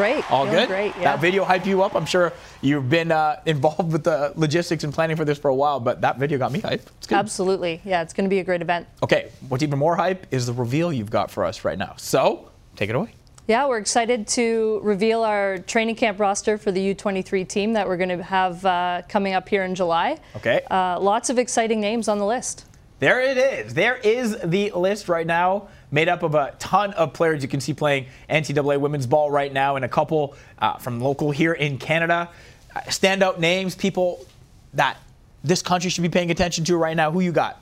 Great. All Feeling good? Great. Yeah. That video hyped you up. I'm sure you've been uh, involved with the logistics and planning for this for a while, but that video got me hyped. It's good. Absolutely. Yeah, it's going to be a great event. Okay, what's even more hype is the reveal you've got for us right now. So, take it away. Yeah, we're excited to reveal our training camp roster for the U23 team that we're going to have uh, coming up here in July. Okay. Uh, lots of exciting names on the list. There it is. There is the list right now, made up of a ton of players you can see playing NCAA women's ball right now, and a couple uh, from local here in Canada. Uh, standout names, people that this country should be paying attention to right now. Who you got?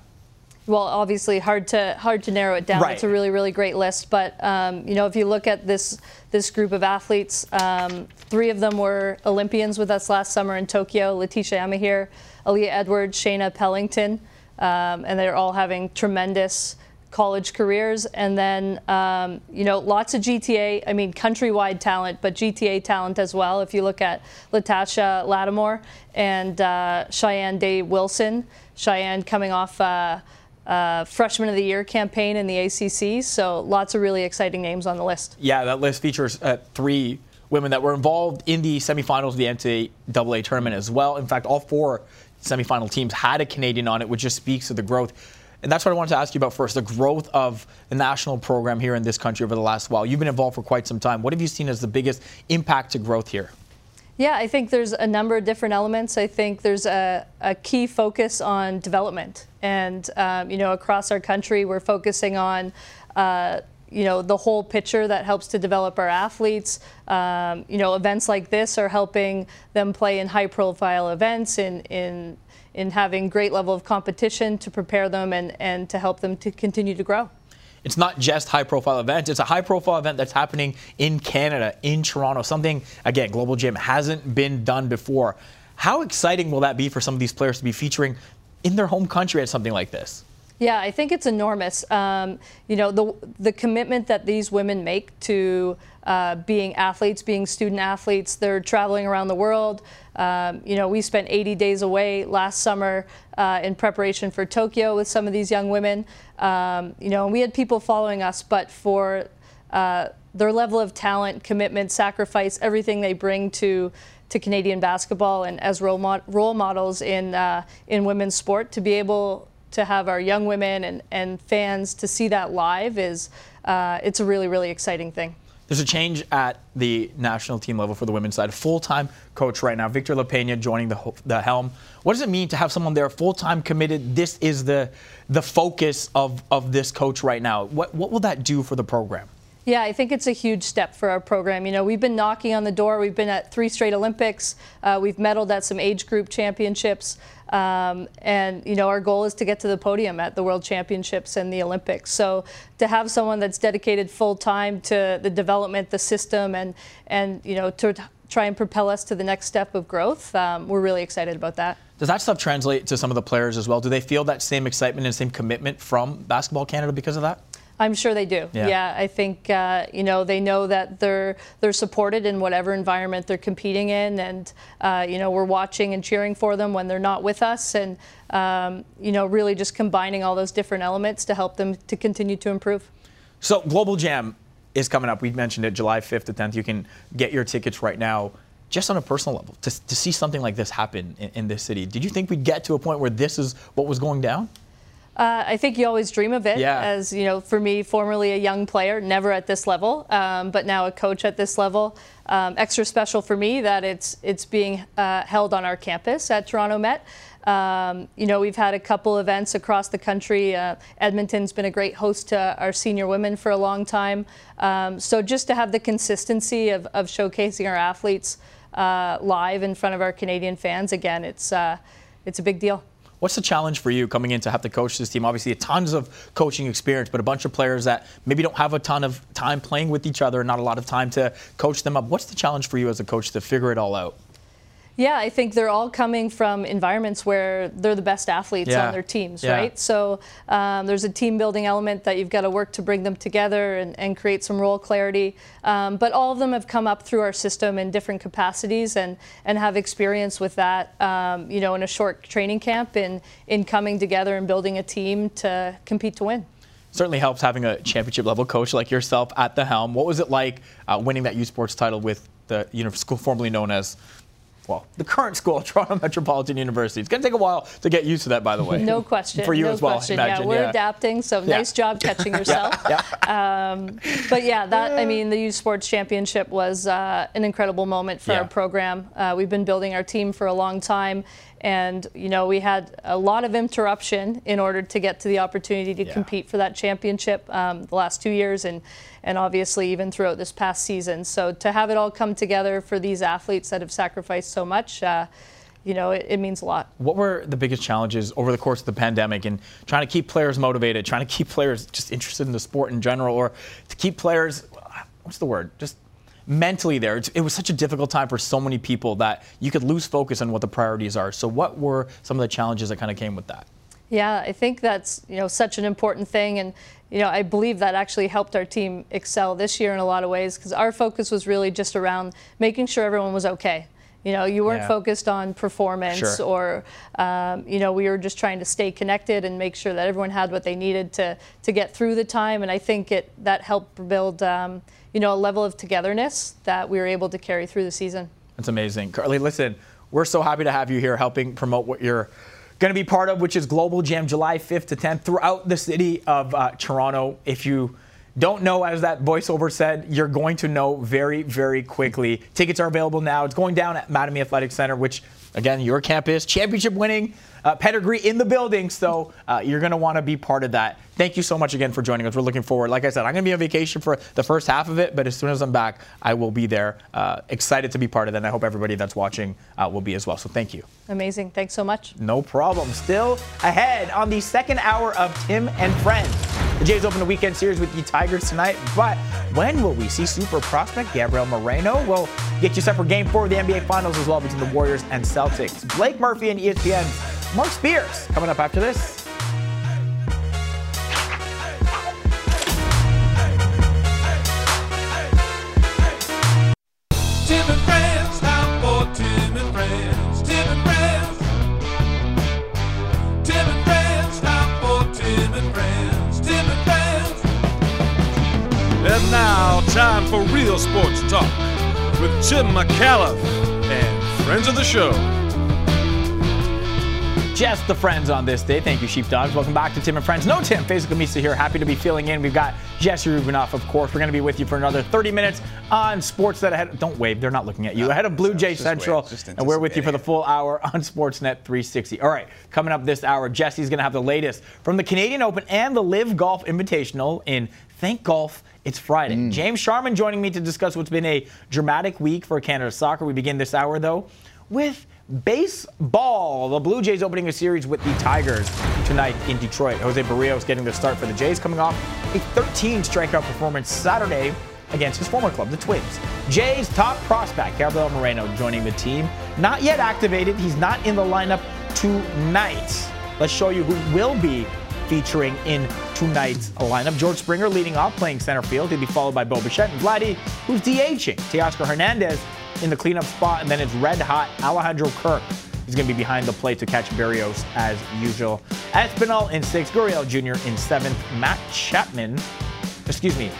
Well, obviously, hard to hard to narrow it down. Right. It's a really, really great list. But um, you know, if you look at this this group of athletes, um, three of them were Olympians with us last summer in Tokyo: Laeticia Amihere, Aaliyah Edwards, Shaina Pellington, um, and they're all having tremendous college careers, and then um, you know lots of GTA. I mean, countrywide talent, but GTA talent as well. If you look at Latasha Lattimore and uh, Cheyenne Day Wilson, Shayeann coming off. Uh, uh, freshman of the year campaign in the ACC. So lots of really exciting names on the list. Yeah, that list features uh, three women that were involved in the semifinals of the NCAA tournament as well. In fact, all four semifinal teams had a Canadian on it, which just speaks to the growth. And that's what I wanted to ask you about first the growth of the national program here in this country over the last while. You've been involved for quite some time. What have you seen as the biggest impact to growth here? Yeah, I think there's a number of different elements. I think there's a, a key focus on development. And, um, you know, across our country, we're focusing on, uh, you know, the whole picture that helps to develop our athletes. Um, you know, events like this are helping them play in high profile events, in, in, in having great level of competition to prepare them and, and to help them to continue to grow. It's not just high profile events, it's a high profile event that's happening in Canada, in Toronto. Something, again, Global Jam hasn't been done before. How exciting will that be for some of these players to be featuring in their home country at something like this? Yeah, I think it's enormous. Um, you know, the the commitment that these women make to uh, being athletes, being student athletes. They're traveling around the world. Um, you know, we spent 80 days away last summer uh, in preparation for Tokyo with some of these young women. Um, you know, and we had people following us, but for uh, their level of talent, commitment, sacrifice, everything they bring to to Canadian basketball and as role, mod role models in uh, in women's sport, to be able to have our young women and, and fans to see that live is uh, it's a really really exciting thing. There's a change at the national team level for the women's side. Full-time coach right now, Victor Lapeña joining the, the helm. What does it mean to have someone there full-time committed? This is the the focus of, of this coach right now. What what will that do for the program? Yeah, I think it's a huge step for our program. You know, we've been knocking on the door. We've been at three straight Olympics. Uh, we've medaled at some age group championships. Um, and, you know, our goal is to get to the podium at the World Championships and the Olympics. So to have someone that's dedicated full time to the development, the system, and, and you know, to try and propel us to the next step of growth, um, we're really excited about that. Does that stuff translate to some of the players as well? Do they feel that same excitement and same commitment from Basketball Canada because of that? I'm sure they do. Yeah, yeah I think uh, you know they know that they're they're supported in whatever environment they're competing in, and uh, you know we're watching and cheering for them when they're not with us, and um, you know really just combining all those different elements to help them to continue to improve. So Global Jam is coming up. We mentioned it, July 5th to 10th. You can get your tickets right now. Just on a personal level, to, to see something like this happen in, in this city, did you think we'd get to a point where this is what was going down? Uh, I think you always dream of it. Yeah. As you know, for me, formerly a young player, never at this level, um, but now a coach at this level. Um, extra special for me that it's it's being uh, held on our campus at Toronto Met. Um, you know, we've had a couple events across the country. Uh, Edmonton's been a great host to our senior women for a long time. Um, so just to have the consistency of, of showcasing our athletes uh, live in front of our Canadian fans, again, it's uh, it's a big deal. What's the challenge for you coming in to have to coach this team? Obviously, tons of coaching experience, but a bunch of players that maybe don't have a ton of time playing with each other, not a lot of time to coach them up. What's the challenge for you as a coach to figure it all out? Yeah, I think they're all coming from environments where they're the best athletes Yeah. on their teams, Yeah. right? So um, there's a team building element that you've got to work to bring them together and, and create some role clarity. Um, but all of them have come up through our system in different capacities and, and have experience with that, um, you know, in a short training camp in, in coming together and building a team to compete to win. Certainly helps having a championship level coach like yourself at the helm. What was it like uh, winning that U Sports title with the you know, school formerly known as well, the current school, Toronto Metropolitan University. It's going to take a while to get used to that, by the way. No question. For you no as well, question. imagine. yeah, we're yeah. adapting. So Yeah. nice job catching yourself. Um, but yeah, that I mean, the U Sports championship was uh, an incredible moment for Yeah. our program. Uh, we've been building our team for a long time, and you know we had a lot of interruption in order to get to the opportunity to Yeah. compete for that championship um, the last two years, and and obviously even throughout this past season. So to have it all come together for these athletes that have sacrificed so much. Uh, you know, it, it means a lot. What were the biggest challenges over the course of the pandemic and trying to keep players motivated, trying to keep players just interested in the sport in general, or to keep players, what's the word, just mentally there? It was such a difficult time for so many people that you could lose focus on what the priorities are. So, what were some of the challenges that kind of came with that? Yeah, I think that's you know such an important thing, and you know I believe that actually helped our team excel this year in a lot of ways because our focus was really just around making sure everyone was okay. You know, you weren't Yeah. focused on performance Sure. or, um, you know, we were just trying to stay connected and make sure that everyone had what they needed to to get through the time. And I think it that helped build, um, you know, a level of togetherness that we were able to carry through the season. That's amazing. Carly, listen, we're so happy to have you here helping promote what you're going to be part of, which is Global Jam July 5th to 10th throughout the city of uh, Toronto. If you don't know, as that voiceover said, you're going to know very, very quickly. Tickets are available now. It's going down at Mattamy Athletic Center, which, again, your campus, championship winning, uh, pedigree in the building. So uh, you're going to want to be part of that. Thank you so much again for joining us. We're looking forward. Like I said, I'm going to be on vacation for the first half of it, but as soon as I'm back, I will be there. Uh, excited to be part of that. And I hope everybody that's watching uh, will be as well. So thank you. Amazing. Thanks so much. No problem. Still ahead on the second hour of Tim and Friends. The Jays open the weekend series with the Tigers tonight, but when will we see super prospect Gabriel Moreno? We'll get you set for game four of the NBA Finals as well between the Warriors and Celtics. Blake Murphy and E ESPN's Mark Spears coming up after this. And now, time for real sports talk with Tim McAuliffe and friends of the show. Just the friends on this day. Thank you, Sheepdogs. Welcome back to Tim and Friends. No Tim, Faisal Khamisa here. Happy to be filling in. We've got Jesse Rubinoff, of course. We're going to be with you for another 30 minutes on sports that ahead. Don't wave. They're not looking at you. Ahead of Blue Jay Central. wave, and we're with you for the full hour on Sportsnet 360. All right, coming up this hour, Jesse's going to have the latest from the Canadian Open and the Live Golf Invitational in Thank Golf. It's Friday. James Sharman joining me to discuss what's been a dramatic week for Canada soccer. We begin this hour, though, with baseball. The Blue Jays opening a series with the Tigers tonight in Detroit. Jose Berrios getting the start for the Jays, coming off a 13 strikeout performance Saturday against his former club, the Twins. Jays top prospect, Gabriel Moreno, joining the team. Not yet activated. He's not in the lineup tonight. Let's show you who will be featuring in tonight's lineup. George Springer leading off, playing center field. He'll be followed by Bo Bichette and Vladdy, who's DHing. Teoscar Hernandez in the cleanup spot, and then it's red hot Alejandro Kirk. He's going to be behind the plate to catch Berrios as usual. Espinal in sixth, Gurriel Jr. in seventh, Matt Chapman, excuse me,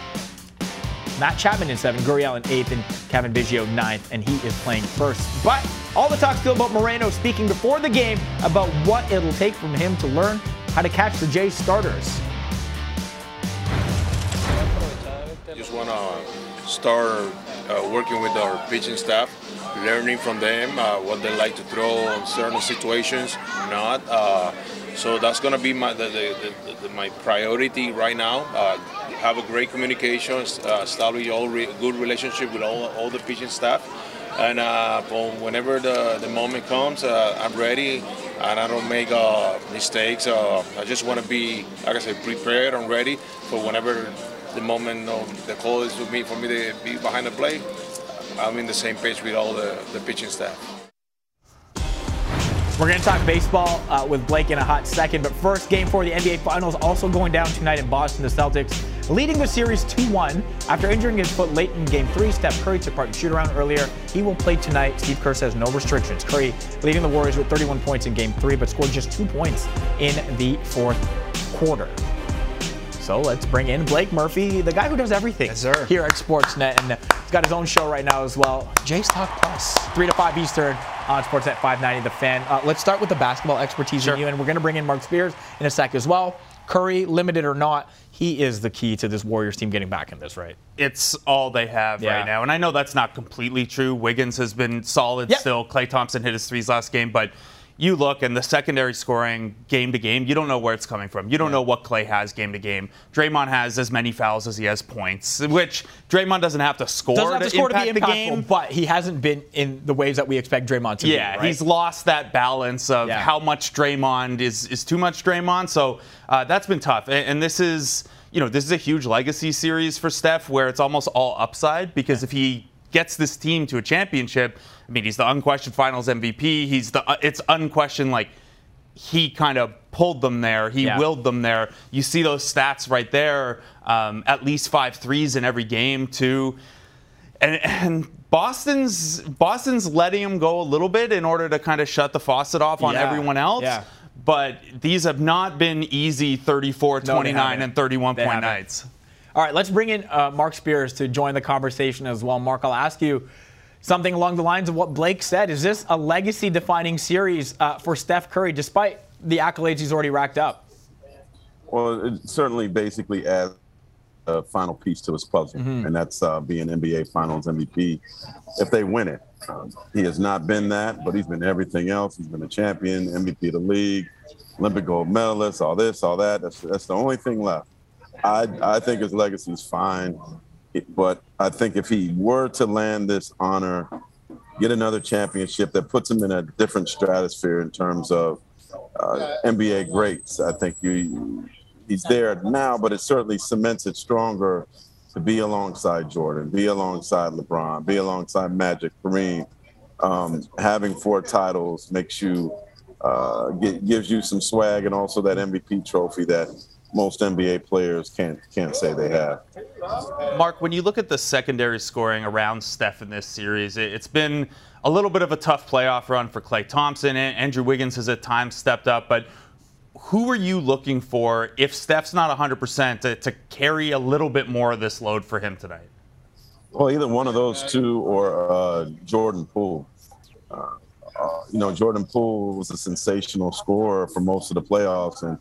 Matt Chapman in seventh, Gurriel in eighth, and Cavan Biggio ninth, and he is playing first. But all the talk still about Moreno speaking before the game about what it'll take from him to learn how to catch the Jays starters. Just want to start uh, working with our pitching staff, learning from them uh, what they like to throw in certain situations, not. Uh, so that's going to be my the, the, the, my priority right now. Uh, have a great communication, uh, establish all re- good relationship with all, all the pitching staff, and uh, whenever the, the moment comes, I'm ready, and I don't make mistakes. I just want to be, like I said, prepared and ready for whenever the moment of the call is with me for me to be behind the plate. I'm in the same page with all the, the pitching staff. We're going to talk baseball uh, with Blake in a hot second, but first, game four of the NBA Finals also going down tonight in Boston. The Celtics leading the series 2 1. After injuring his foot late in game three, Steph Curry took part in shoot around earlier. He will play tonight. Steve Kerr says no restrictions. Curry leading the Warriors with 31 points in game three, but scored just two points in the fourth quarter. So let's bring in Blake Murphy, the guy who does everything here at Sportsnet, and he's got his own show right now as well. Jays Talk Plus, three to five Eastern on Sportsnet 590. The Fan. Uh, let's start with the basketball expertise in you, and we're going to bring in Mark Spears in a sec as well. Curry, limited or not, he is the key to this Warriors team getting back in this, right? It's all they have Yeah. right now. And I know that's not completely true. Wiggins has been solid still. Klay Thompson hit his threes last game, but you look and the secondary scoring game to game, you don't know where it's coming from. You don't know what Klay has game to game. Draymond has as many fouls as he has points, which Draymond doesn't have to score Doesn't have to score to be impact the game. but he hasn't been in the ways that we expect Draymond to be. Yeah, right? he's lost that balance of Yeah. how much Draymond is is too much Draymond. So uh, that's been tough. And, and this is, you know, this is a huge legacy series for Steph, where it's almost all upside because if he gets this team to a championship, I mean, he's the unquestioned Finals MVP. He's the uh, it's unquestioned like he kind of pulled them there. He Yeah. willed them there. You see those stats right there. Um, at least five threes in every game, too. And, and Boston's Boston's letting him go a little bit in order to kind of shut the faucet off on Yeah. everyone else. Yeah. But these have not been easy 34, No, 29, haven't. and 31 They point haven't. nights. All right, let's bring in uh, Mark Spears to join the conversation as well. Mark, I'll ask you something along the lines of what Blake said. Is this a legacy defining series uh, for Steph Curry, despite the accolades he's already racked up? Well, it certainly basically adds a final piece to his puzzle, Mhm. and that's uh, being NBA Finals MVP if they win it. Um, he has not been that, but he's been everything else. He's been a champion, MVP of the league, Olympic gold medalist, all this, all that. That's, that's the only thing left. I, I think his legacy is fine, but I think if he were to land this honor, get another championship that puts him in a different stratosphere in terms of uh, NBA greats. I think you, he's there now, but it certainly cements it stronger to be alongside Jordan, be alongside LeBron, be alongside Magic, Kareem. Um, having four titles makes you uh, gi- gives you some swag and also that MVP trophy that most NBA players can't can't say they have. Mark, when you look at the secondary scoring around Steph in this series, it- it's been a little bit of a tough playoff run for Klay Thompson. Andrew Wiggins has at times stepped up, but who are you looking for if Steph's not 100% to, to carry a little bit more of this load for him tonight? Well, either one of those two or uh, Jordan Poole. Uh, uh, you know, Jordan Poole was a sensational scorer for most of the playoffs and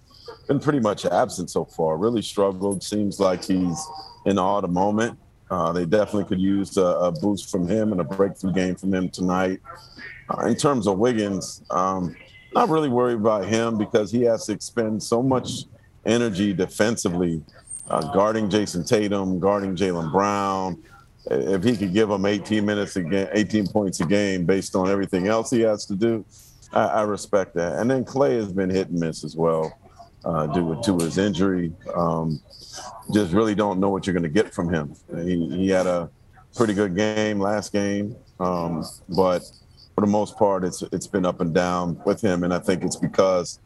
been pretty much absent so far. Really struggled. Seems like he's in awe at the moment. Uh, they definitely could use a, a boost from him and a breakthrough game from him tonight. Uh, in terms of Wiggins, um, not really worried about him because he has to expend so much energy defensively, uh, guarding Jayson Tatum, guarding Jaylen Brown. If he could give him 18 minutes a game, 18 points a game based on everything else he has to do, I, I respect that. And then Klay has been hit and miss as well uh, due to his injury. Um, just really don't know what you're going to get from him. He, he had a pretty good game last game, um, but for the most part, it's it's been up and down with him, and I think it's because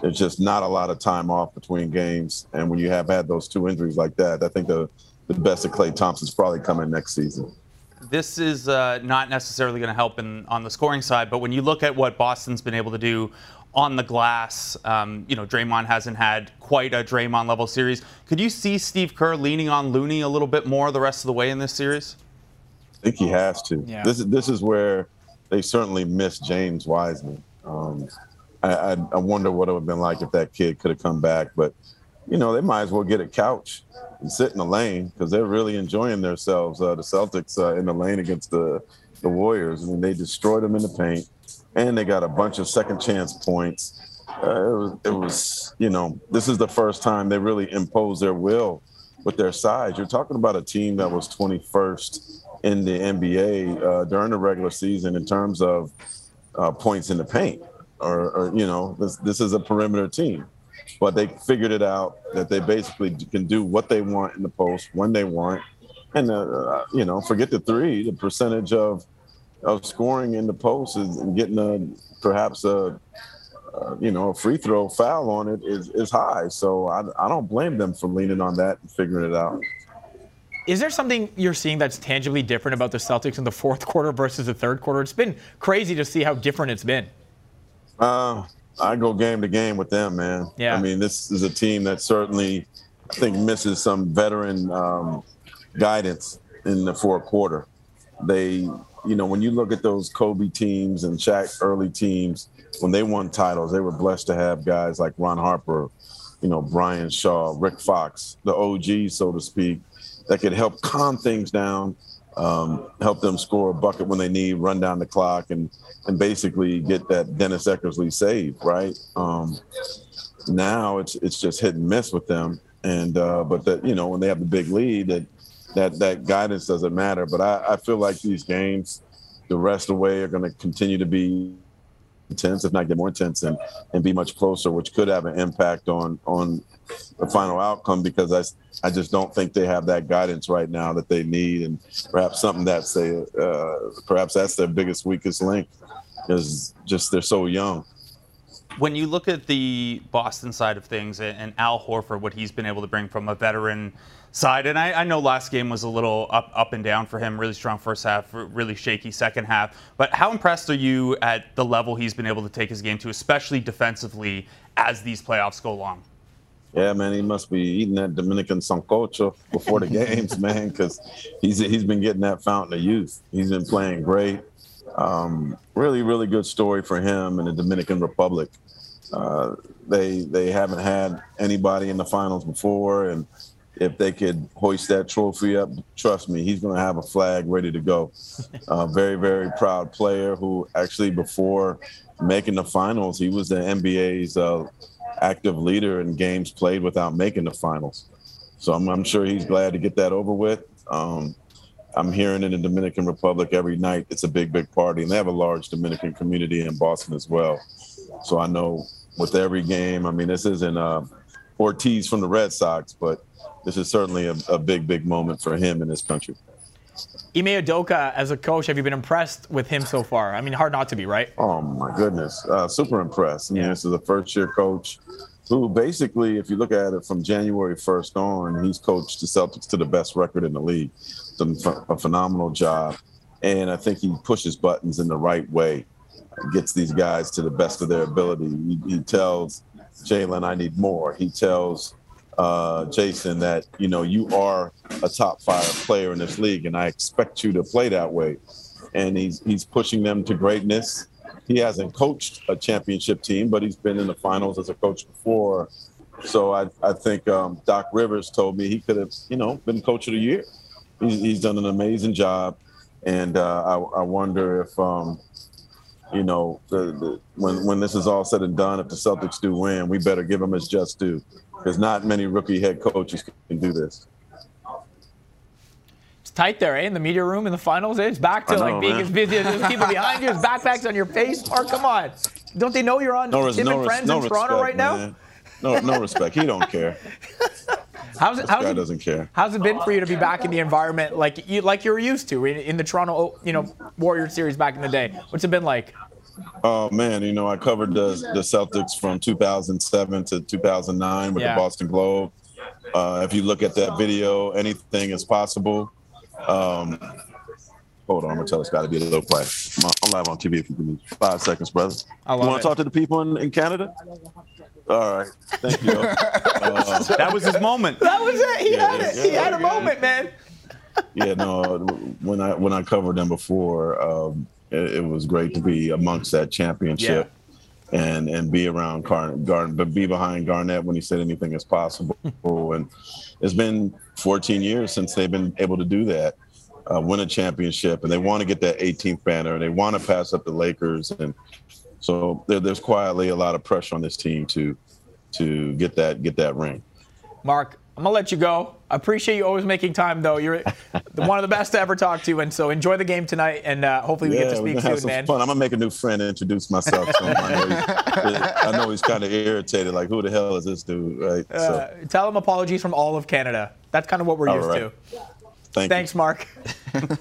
there's just not a lot of time off between games. And when you have had those two injuries like that, I think the the best of Klay Thompson's probably coming next season. This is uh, not necessarily going to help in, on the scoring side, but when you look at what Boston's been able to do on the glass, um, you know, Draymond hasn't had quite a Draymond level series. Could you see Steve Kerr leaning on Looney a little bit more the rest of the way in this series? I think he has to. Yeah. This is this is where they certainly miss James Wiseman. Um, I, I, I wonder what it would have been like if that kid could have come back. But you know, they might as well get a couch and sit in the lane because they're really enjoying themselves. Uh, the Celtics uh, in the lane against the the Warriors. I mean, they destroyed them in the paint, and they got a bunch of second chance points. Uh, it, was, it was, you know, this is the first time they really imposed their will with their size. You're talking about a team that was 21st in the NBA uh, during the regular season in terms of uh, points in the paint, or, or you know, this this is a perimeter team, but they figured it out that they basically can do what they want in the post when they want, and uh, you know, forget the three, the percentage of of scoring in the post is, and getting a perhaps a uh, you know, a free throw foul on it is, is high. So I, I don't blame them for leaning on that and figuring it out. Is there something you're seeing that's tangibly different about the Celtics in the fourth quarter versus the third quarter? It's been crazy to see how different it's been. Uh, I go game to game with them, man. Yeah. I mean, this is a team that certainly, I think, misses some veteran um, guidance in the fourth quarter. They, you know, when you look at those Kobe teams and Shaq early teams, when they won titles, they were blessed to have guys like Ron Harper, you know, Brian Shaw, Rick Fox, the OG, so to speak, that could help calm things down, um, help them score a bucket when they need, run down the clock, and and basically get that Dennis Eckersley save, right? Um, now it's it's just hit and miss with them, and uh, but that you know when they have the big lead, that that that guidance doesn't matter. But I, I feel like these games, the rest of the way, are going to continue to be intense, if not get more intense, and and be much closer, which could have an impact on on the final outcome because I I just don't think they have that guidance right now that they need, and perhaps something that's a uh, perhaps that's their biggest weakest link is just they're so young. when you look at the Boston side of things and, and Al Horford, what he's been able to bring from a veteran side, and I, I, know last game was a little up, up and down for him, really strong first half, really shaky second half. But how impressed are you at the level he's been able to take his game to, especially defensively, as these playoffs go along? Yeah, man, he must be eating that Dominican sancocho before the games, man, because he's he's been getting that fountain of youth. He's been playing great. Um, really, really good story for him in the Dominican Republic. Uh, they they haven't had anybody in the finals before, and if they could hoist that trophy up, trust me, he's going to have a flag ready to go. Uh, very, very proud player who actually before making the finals, he was the NBA's uh, active leader in games played without making the finals. So I'm, I'm sure he's glad to get that over with. Um, I'm hearing in the Dominican Republic every night it's a big, big party, and they have a large Dominican community in Boston as well. So I know with every game, I mean, this isn't uh, Ortiz from the Red Sox, but this is certainly a, a big, big moment for him in this country. Ime Udoka, as a coach, have you been impressed with him so far? I mean, hard not to be, right? Oh my goodness, uh, super impressed. I mean, yeah. this is a first-year coach who, basically, if you look at it from January 1st on, he's coached the Celtics to the best record in the league. Done a phenomenal job, and I think he pushes buttons in the right way, gets these guys to the best of their ability. He, he tells Jalen, "I need more." He tells uh, Jayson, that you know you are a top five player in this league, and I expect you to play that way. And he's he's pushing them to greatness. He hasn't coached a championship team, but he's been in the finals as a coach before. So I, I think um, Doc Rivers told me he could have, you know, been coach of the year. He's, he's done an amazing job, and uh, I, I wonder if, um, you know, the, the, when when this is all said and done, if the Celtics do win, we better give him his just due because not many rookie head coaches can do this. It's tight there, eh? In the media room in the finals, eh? It's back to know, like being man. as busy as people behind you, backpacks on your face. Or come on, don't they know you're on no, Tim no, and Friends no in Toronto respect, right now? Man. No, no respect. He don't care. How's it, how's guy it, doesn't care. How's it been for you to be back in the environment like you like you were used to in, in the Toronto, you know, Warrior series back in the day? What's it been like? Oh man, you know I covered the the Celtics from 2007 to 2009 with yeah. the Boston Globe. Uh, if you look at that video, anything is possible. Um, hold on, I'm gonna tell this guy to be a little quiet. I'm, I'm live on TV. If you give me five seconds, brother. I you want to talk to the people in, in Canada? All right, thank you. Uh, that was his moment. That was it. He yeah, had it. Yeah, he had a moment, man. yeah, no. When I when I covered them before. Um, it, it was great to be amongst that championship. Yeah. And, and be around Garnett, but be behind Garnett when he said anything is possible. and it's been 14 years since they've been able to do that, uh, win a championship, and they want to get that 18th banner, and they want to pass up the Lakers, and so there, there's quietly a lot of pressure on this team to to get that get that ring. Mark, I'm gonna let you go. I appreciate you always making time, though. You're one of the best to ever talk to, and so enjoy the game tonight, and uh, hopefully we yeah, get to speak soon, man. Fun. I'm gonna make a new friend and introduce myself. To him. I know he's, he's kind of irritated, like who the hell is this dude, right? Uh, so. Tell him apologies from all of Canada. That's kind of what we're all used right. to. Thank Thanks, you. Mark.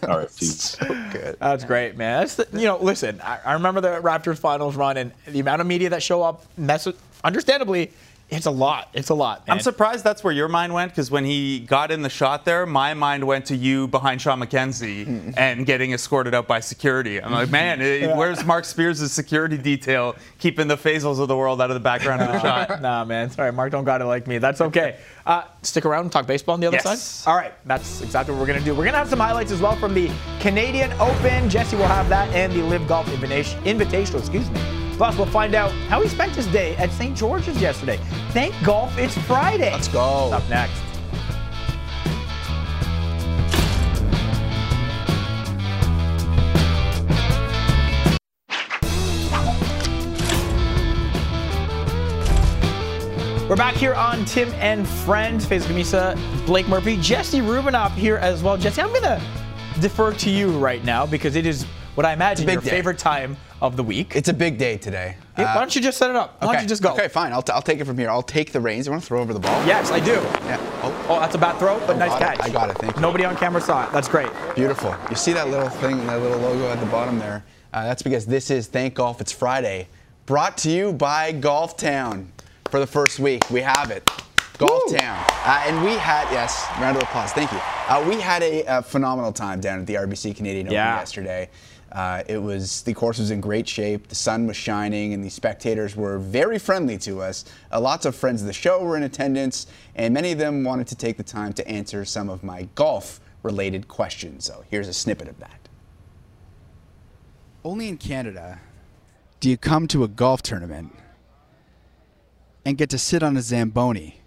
all right, peace. So good. That's great, man. That's the, you know, listen. I, I remember the Raptors finals run and the amount of media that show up. Mess understandably it's a lot. It's a lot. Man. I'm surprised that's where your mind went because when he got in the shot there, my mind went to you behind Sean McKenzie mm. and getting escorted out by security. I'm like, man, yeah. where's Mark Spears' security detail keeping the Faisals of the world out of the background of the shot? Nah, man. Sorry, Mark don't got it like me. That's okay. Uh, stick around and talk baseball on the other yes. side. All right, that's exactly what we're going to do. We're going to have some highlights as well from the Canadian Open. Jesse will have that and the Live Golf Invitational, excuse me. Plus, we'll find out how he spent his day at St. George's yesterday. Thank golf, it's Friday. Let's go. Up next. We're back here on Tim and Friends. Faze Khamisa, Blake Murphy, Jesse Rubinoff here as well. Jesse, I'm going to defer to you right now because it is what I imagine your day. favorite time of the week. It's a big day today. Why don't you just set it up? Why okay. don't you just go? Okay, fine. I'll, t- I'll take it from here. I'll take the reins. You want to throw over the ball? Yes, I do. Yeah. Oh, oh that's a bad throw, but oh, nice catch. It. I got it. Thank you. Nobody on camera saw it. That's great. Beautiful. You see that little thing, that little logo at the bottom there? Uh, that's because this is Thank Golf. It's Friday. brought to you by Golf Town for the first week. We have it. Golf Town. Uh, and we had, yes, round of applause. Thank you. Uh, we had a, a phenomenal time down at the RBC Canadian Open Yeah. yesterday. Uh, it was the course was in great shape. The sun was shining, and the spectators were very friendly to us. Uh, lots of friends of the show were in attendance, and many of them wanted to take the time to answer some of my golf-related questions. So here's a snippet of that. Only in Canada do you come to a golf tournament and get to sit on a Zamboni.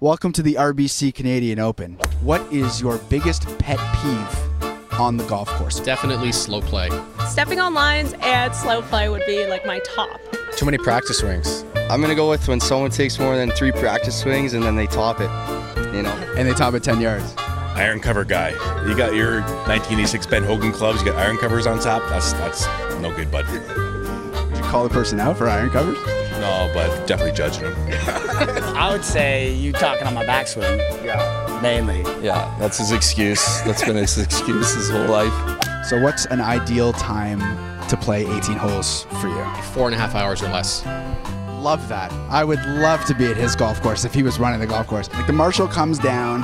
Welcome to the RBC Canadian Open. What is your biggest pet peeve on the golf course? Definitely slow play. Stepping on lines and slow play would be like my top. Too many practice swings. I'm gonna go with when someone takes more than three practice swings and then they top it. You know. And they top it 10 yards. Iron cover guy. You got your 1986 Ben Hogan clubs. You got iron covers on top. That's that's no good, bud. Did you call the person out for iron covers? No, but definitely judging him. I would say you talking on my backswing. Yeah. Mainly. Yeah, that's his excuse. That's been his excuse his whole life. So, what's an ideal time to play 18 holes for you? Four and a half hours or less. Love that. I would love to be at his golf course if he was running the golf course. Like the marshal comes down,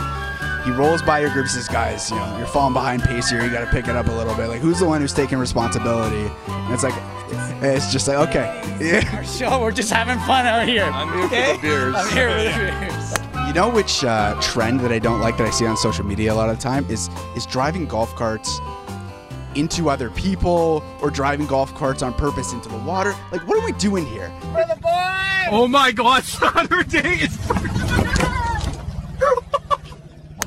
he rolls by your group, says, "Guys, you know, you're falling behind pace here. You got to pick it up a little bit." Like, who's the one who's taking responsibility? And it's like, it's just like, okay, yeah. Sure, we're just having fun out here. I'm here for the beers. I'm here for the beers. You know which uh, trend that I don't like that I see on social media a lot of the time is is driving golf carts into other people or driving golf carts on purpose into the water. Like, what are we doing here? For the boys! Oh my God, Saturday is.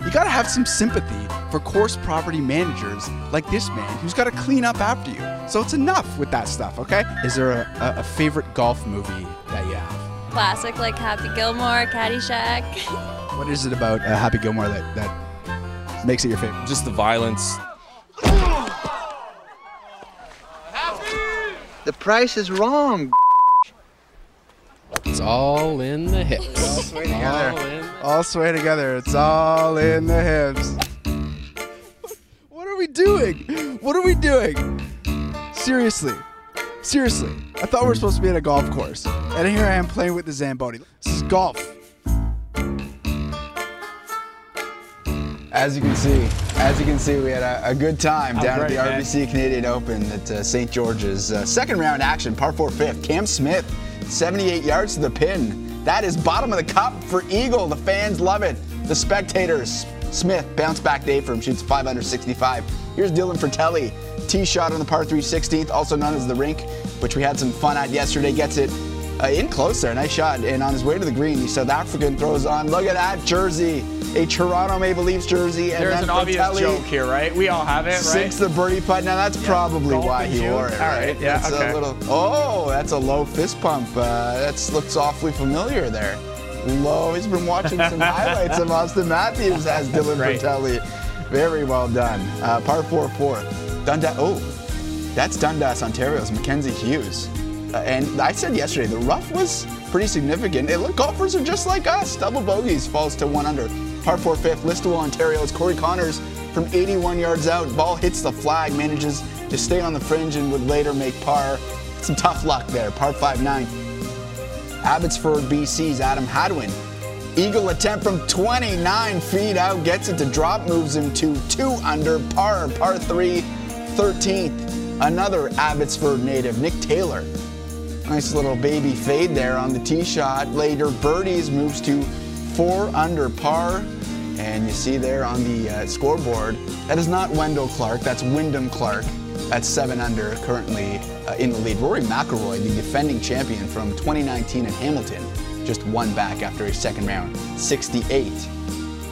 You gotta have some sympathy for course property managers like this man who's gotta clean up after you. So it's enough with that stuff, okay? Is there a, a, a favorite golf movie that you have? Classic like Happy Gilmore, Caddyshack. What is it about uh, Happy Gilmore that, that makes it your favorite? Just the violence. Happy! The price is wrong. It's all in the hips. All sway All together. in. All sway together. It's all in the hips. What are we doing? What are we doing? Seriously. Seriously. I thought we were supposed to be at a golf course. And here I am playing with the Zamboni. This is golf. As you can see, as you can see, we had a, a good time down great, at the man. RBC Canadian Open at uh, St. George's. Uh, second round action, par 4 fifth. Cam Smith, 78 yards to the pin. That is bottom of the cup for Eagle. The fans love it. The spectators. Smith, bounce back day for him, shoots 5 under 65. Here's Dylan Frittelli. Tee shot on the par 3 16th, also known as the rink, which we had some fun at yesterday. Gets it uh, in close there. Nice shot. And on his way to the green, the South African throws on. Look at that jersey. A Toronto Maple Leafs jersey. And There's then an obvious Frittelli joke here, right? We all have it, right? Sinks the birdie putt. Now that's probably golfing why he wore it. All right, yeah, That's okay. a little. Oh, that's a low fist pump. Uh, that's looks awfully familiar there. Low. He's been watching some highlights of Auston Matthews as Dylan Great. Frittelli. Very well done. Uh, par four four. Dundas. Oh, that's Dundas, Ontario's Mackenzie Hughes. Uh, and I said yesterday the rough was pretty significant. It look golfers are just like us. Double bogeys falls to one under. Par four fifth. Listowel, Ontario's Corey Conners from 81 yards out. Ball hits the flag, manages to stay on the fringe and would later make par. Some tough luck there. Par five nine. Abbotsford, BC's Adam Hadwin. Eagle attempt from 29 feet out gets it to drop, moves him to two under par, par three, 13th. Another Abbotsford native, Nick Taylor. Nice little baby fade there on the tee shot. Later, birdies moves to four under par. And you see there on the uh, scoreboard, that is not Wendel Clark, that's Wyndham Clark. That's seven under, currently uh, in the lead. Rory McIlroy, the defending champion from 2019 in Hamilton, just one back after a second round, 68.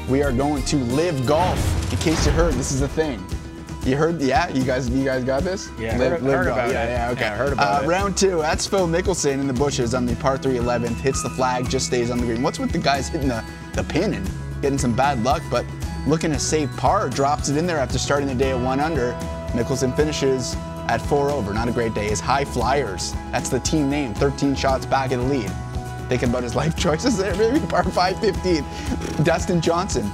We are going to live golf. In case you heard, this is a thing. You heard? Yeah, you guys, you guys got this? Yeah, live, heard- live heard golf. about yeah, it. yeah, okay. Yeah, heard about uh, it. Round two. That's Phil Mickelson in the bushes on the par 3 11th. Hits the flag, just stays on the green. What's with the guys hitting the, the pin and getting some bad luck, but looking to save par, drops it in there after starting the day at one under. Mickelson finishes at four over. Not a great day. His HyFlyers. That's the team name. 13 shots back in the lead. Thinking about his life choices there, maybe par 5 15. Dustin Johnson.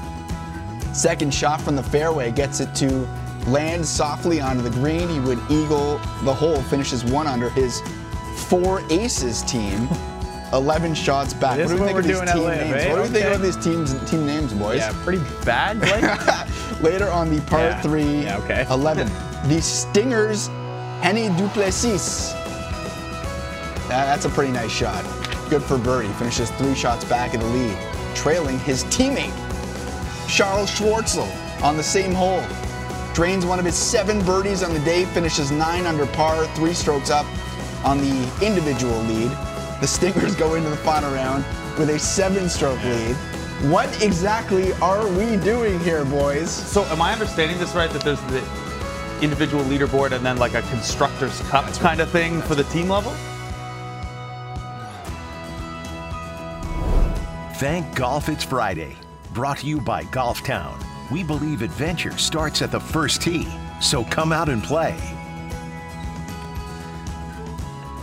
Second shot from the fairway gets it to land softly onto the green. He would eagle the hole, finishes one under his four aces team. 11 shots back. What do we think of these team names? eh? What do we think of these teams team names, boys? Yeah, pretty bad, Blake. Later on the part Yeah. three, Yeah, okay. 11. The Stingers, Hennie du Plessis. That- that's a pretty nice shot. Good for Birdie. Finishes three shots back in the lead, trailing his teammate, Charl Schwartzel, on the same hole. Drains one of his seven birdies on the day, finishes nine under par, three strokes up on the individual lead. The Stingers go into the final round with a seven stroke lead. What exactly are we doing here, boys? So, am I understanding this right? That there's the individual leaderboard and then like a constructors cup kind of thing for the team level? Thank Golf It's Friday. Brought to you by Golf Town. We believe adventure starts at the first tee, so come out and play.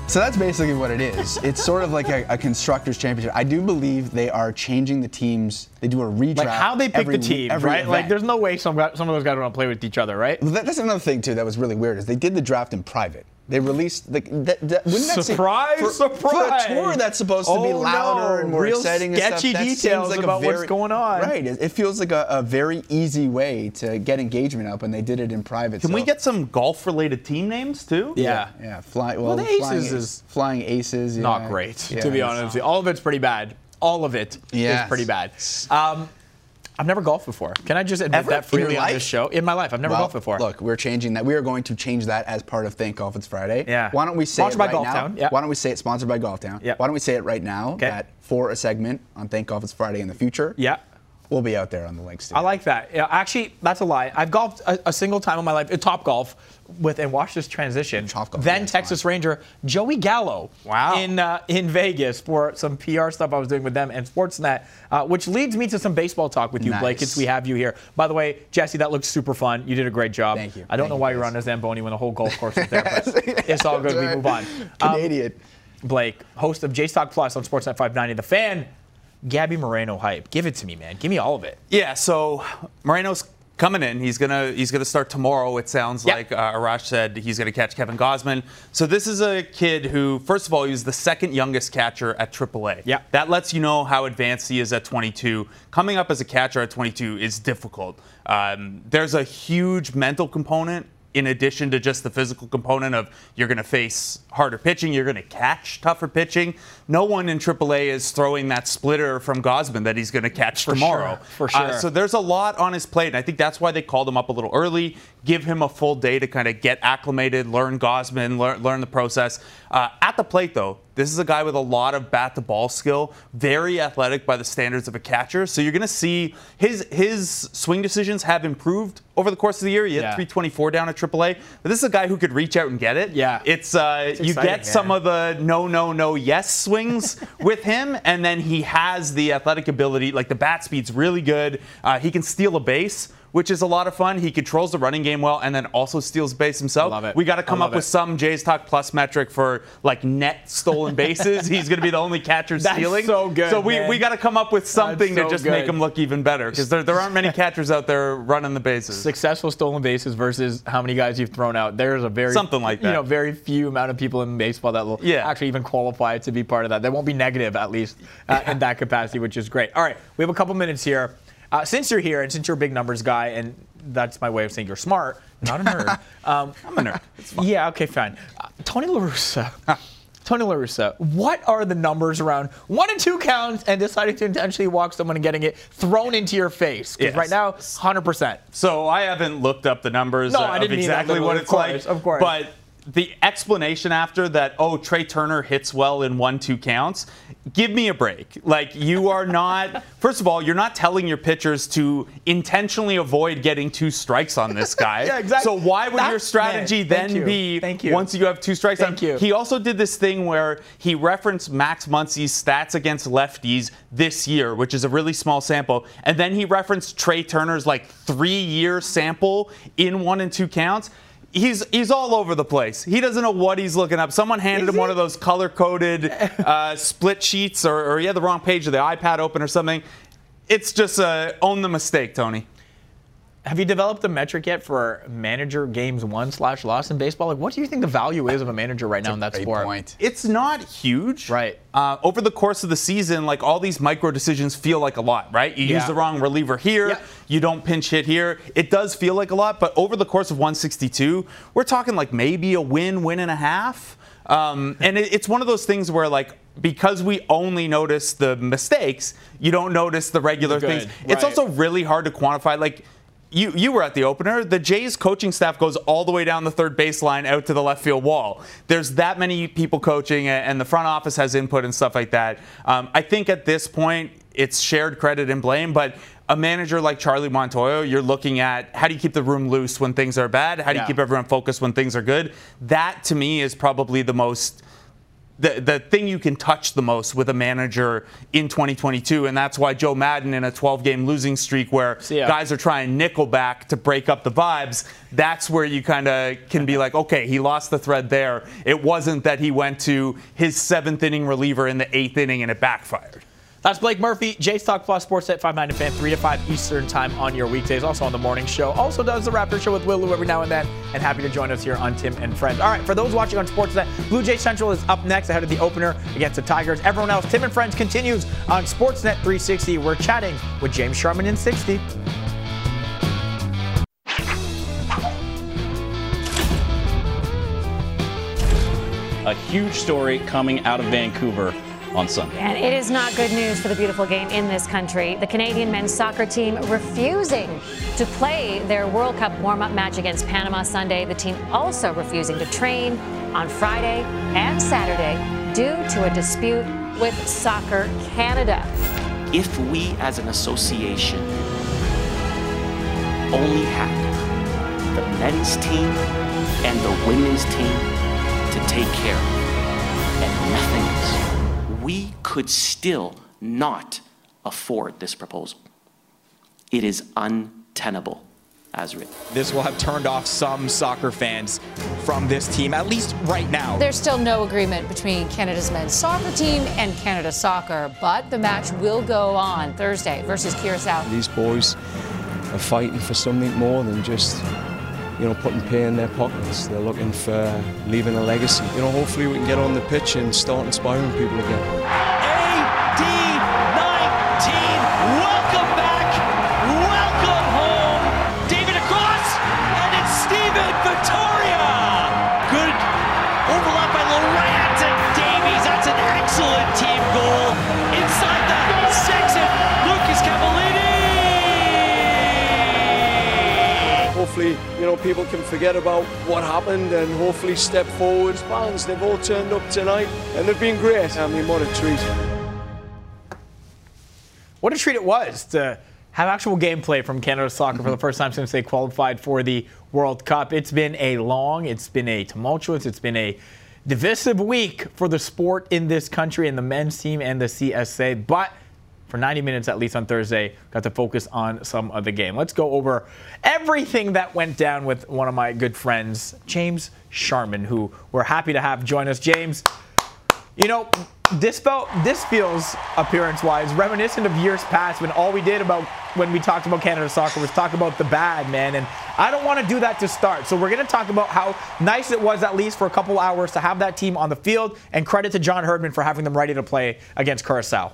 So that's basically what it is. It's sort of like a, a constructors championship. I do believe they are changing the teams. They do a redraft. Like how they pick every, the teams, every right? Like there's no way some some of those guys want to play with each other, right? Well, that- that's another thing too that was really weird is they did the draft in private. They released the that, that, wouldn't that seem- Surprise, for, surprise. for a tour that's supposed to be Oh, louder no. and more Real exciting and stuff, sketchy details like a about what's going on. Right. It, it feels like a, a very easy way to get engagement up, and they did it in private. Can so- we get some golf-related team names too? Yeah, yeah. Fly, well, Well, the aces flying, is flying aces. Not great, Yeah, to be honest. All of it's pretty bad. All of it is Yes. pretty bad. Um, I've never golfed before. Can I just admit Ever? that freely on life? this show? In my life, I've never Well, golfed before. Look, we're changing that. We are going to change that as part of Thank Golf It's Friday. Yeah. Why don't we say Sponsored it by right Golf now? Town, yeah. Why don't we say it sponsored by Golf Town? Yeah. Why don't we say it right now Okay. that for a segment on Thank Golf It's Friday in the future, yeah. we'll be out there on the links too. I like that. Yeah, actually, that's a lie. I've golfed a, a single time in my life, Top Golf, with and watch this transition. then Texas Ranger Joey Gallo. Wow. In uh, in Vegas for some PR stuff I was doing with them and Sportsnet, uh, which leads me to some baseball talk with you, Blake. Nice. Since we have you here. By the way, Jesse, that looks super fun. You did a great job. Thank you. I don't Thank know you, why you're on a Zamboni when the whole golf course is there, but it's all good. We move on. Um, Canadian. Blake, host of Jays Talk Plus on Sportsnet 590. The fan, Gabby Moreno hype. Give it to me, man. Give me all of it. Yeah, so Moreno's coming in. He's gonna he's gonna start tomorrow. It sounds like uh, Arash said he's gonna catch Kevin Gausman. So this is a kid who, first of all, he was the second youngest catcher at AAA. Yeah, that lets you know how advanced he is at 22. Coming up as a catcher at 22 is difficult. Um, there's a huge mental component in addition to just the physical component of you're going to face harder pitching, you're going to catch tougher pitching. No one in AAA is throwing that splitter from Gausman that he's going to catch For tomorrow. sure, for Uh, sure. so there's a lot on his plate, and I think that's why they called him up a little early, give him a full day to kind of get acclimated, learn Gausman, learn, learn the process. Uh, at the plate, though, this is a guy with a lot of bat to ball skill, very athletic by the standards of a catcher. So you're going to see his his swing decisions have improved over the course of the year. He hit Yeah. 324 down at AAA, but this is a guy who could reach out and get it. Yeah, it's uh, It's you exciting, get some of the no, no, no, yes swings with him, and then he has the athletic ability. Like the bat speed's really good. Uh, he can steal a base. Which is a lot of fun. He controls the running game well, and then also steals base himself. love it. We got to come up with some Jays Talk Plus metric for like net stolen bases. He's going to be the only catcher That's stealing. so good, So we, man. we got to come up with something so to just good. make him look even better because there, there aren't many catchers out there running the bases. Successful stolen bases versus how many guys you've thrown out. There's a very Something like You know, very few amount of people in baseball that will Yeah. actually even qualify to be part of that. They won't be negative at least uh, in that capacity, which is great. All right, we have a couple minutes here. Uh, since you're here and since you're a big numbers guy, and that's my way of saying you're smart, not a nerd. um, I'm a nerd. Yeah, okay, fine. Uh, Tony La Russa. Tony La Russa, what are the numbers around one and two counts and deciding to intentionally walk someone and getting it thrown into your face? Because Yes. right now, 100%. So I haven't looked up the numbers No, uh, of didn't mean that exactly what it's of course, like. of course. But the explanation after that, oh, Trea Turner hits well in one, two counts, give me a break. Like, you are not, first of all, you're not telling your pitchers to intentionally avoid getting two strikes on this guy. Yeah, exactly. So why would That- your strategy man, then you. be Thank you. once you have two strikes Thank on you. He also did this thing where he referenced Max Muncy's stats against lefties this year, which is a really small sample, and then he referenced Trea Turner's like three-year sample in one and two counts. He's he's all over the place. He doesn't know what he's looking up. Someone handed him one of those color-coded uh, split sheets, or, or he had the wrong page of the iPad open or something. It's just uh, own the mistake, Tony. Have you developed a metric yet for manager games won slash loss in baseball? Like, what do you think the value is of a manager right now in that sport? It's not huge. Right. Uh, over the course of the season, like all these micro decisions feel like a lot, right? You use the wrong reliever here, you don't pinch hit here. It does feel like a lot, but over the course of 162, we're talking like maybe a win, win and a half. Um, and it, it's one of those things where like because we only notice the mistakes, you don't notice the regular good, things. It's right. also really hard to quantify. Like you, you were at the opener. The Jays coaching staff goes all the way down the third baseline out to the left field wall. There's that many people coaching, and the front office has input and stuff like that. Um, I think at this point, it's shared credit and blame, but a manager like Charlie Montoyo, you're looking at how do you keep the room loose when things are bad? How do you keep everyone focused when things are good? That to me is probably the most the, the thing you can touch the most with a manager in 2022, and that's why Joe Maddon in a 12 game losing streak where ya. guys are trying Nickelback to break up the vibes, that's where you kind of can be like, okay, he lost the thread there. It wasn't that he went to his seventh inning reliever in the eighth inning and it backfired. That's Blake Murphy, Jays Talk Plus Sportsnet 5 9 fan, 3 to 5 Eastern Time on your weekdays. Also on the morning show. Also does the Raptor Show with Will Lou every now and then. And happy to join us here on Tim and Friends. All right, for those watching on Sportsnet, Blue Jay Central is up next ahead of the opener against the Tigers. Everyone else, Tim and Friends continues on Sportsnet 360. We're chatting with James Sharman in 60. A huge story coming out of Vancouver on Sunday. And it is not good news for the beautiful game in this country. The Canadian men's soccer team refusing to play their World Cup warm up match against Panama Sunday. The team also refusing to train on Friday and Saturday due to a dispute with Soccer Canada. if we as an association only had the men's team and the women's team to take care of and nothing else, we could still not afford this proposal. It is untenable as written. This will have turned off some soccer fans from this team, at least right now. There's still no agreement between Canada's men's soccer team and Canada Soccer, but the match will go on Thursday versus Curacao. These boys are fighting for something more than just, you know, putting pay in their pockets. They're looking for leaving a legacy. You know, hopefully we can get on the pitch and start inspiring people again. Hopefully, you know, people can forget about what happened and hopefully step forward. Fans, they've all turned up tonight and they've been great. I mean, what a treat. What a treat it was to have actual gameplay from Canada Soccer for the mm-hmm. first time since they qualified for the World Cup. It's been a long, it's been a tumultuous, it's been a divisive week for the sport in this country and the men's team and the CSA. But for 90 minutes at least on Thursday, got to focus on some of the game. Let's go over everything that went down with one of my good friends, James Sharman, who we're happy to have join us. James, you know, this felt this feels appearance-wise reminiscent of years past when all we did about when we talked about Canada soccer was talk about the bad, man. And I don't want to do that to start. So we're going to talk about how nice it was at least for a couple hours to have that team on the field, and credit to John Herdman for having them ready to play against Curacao.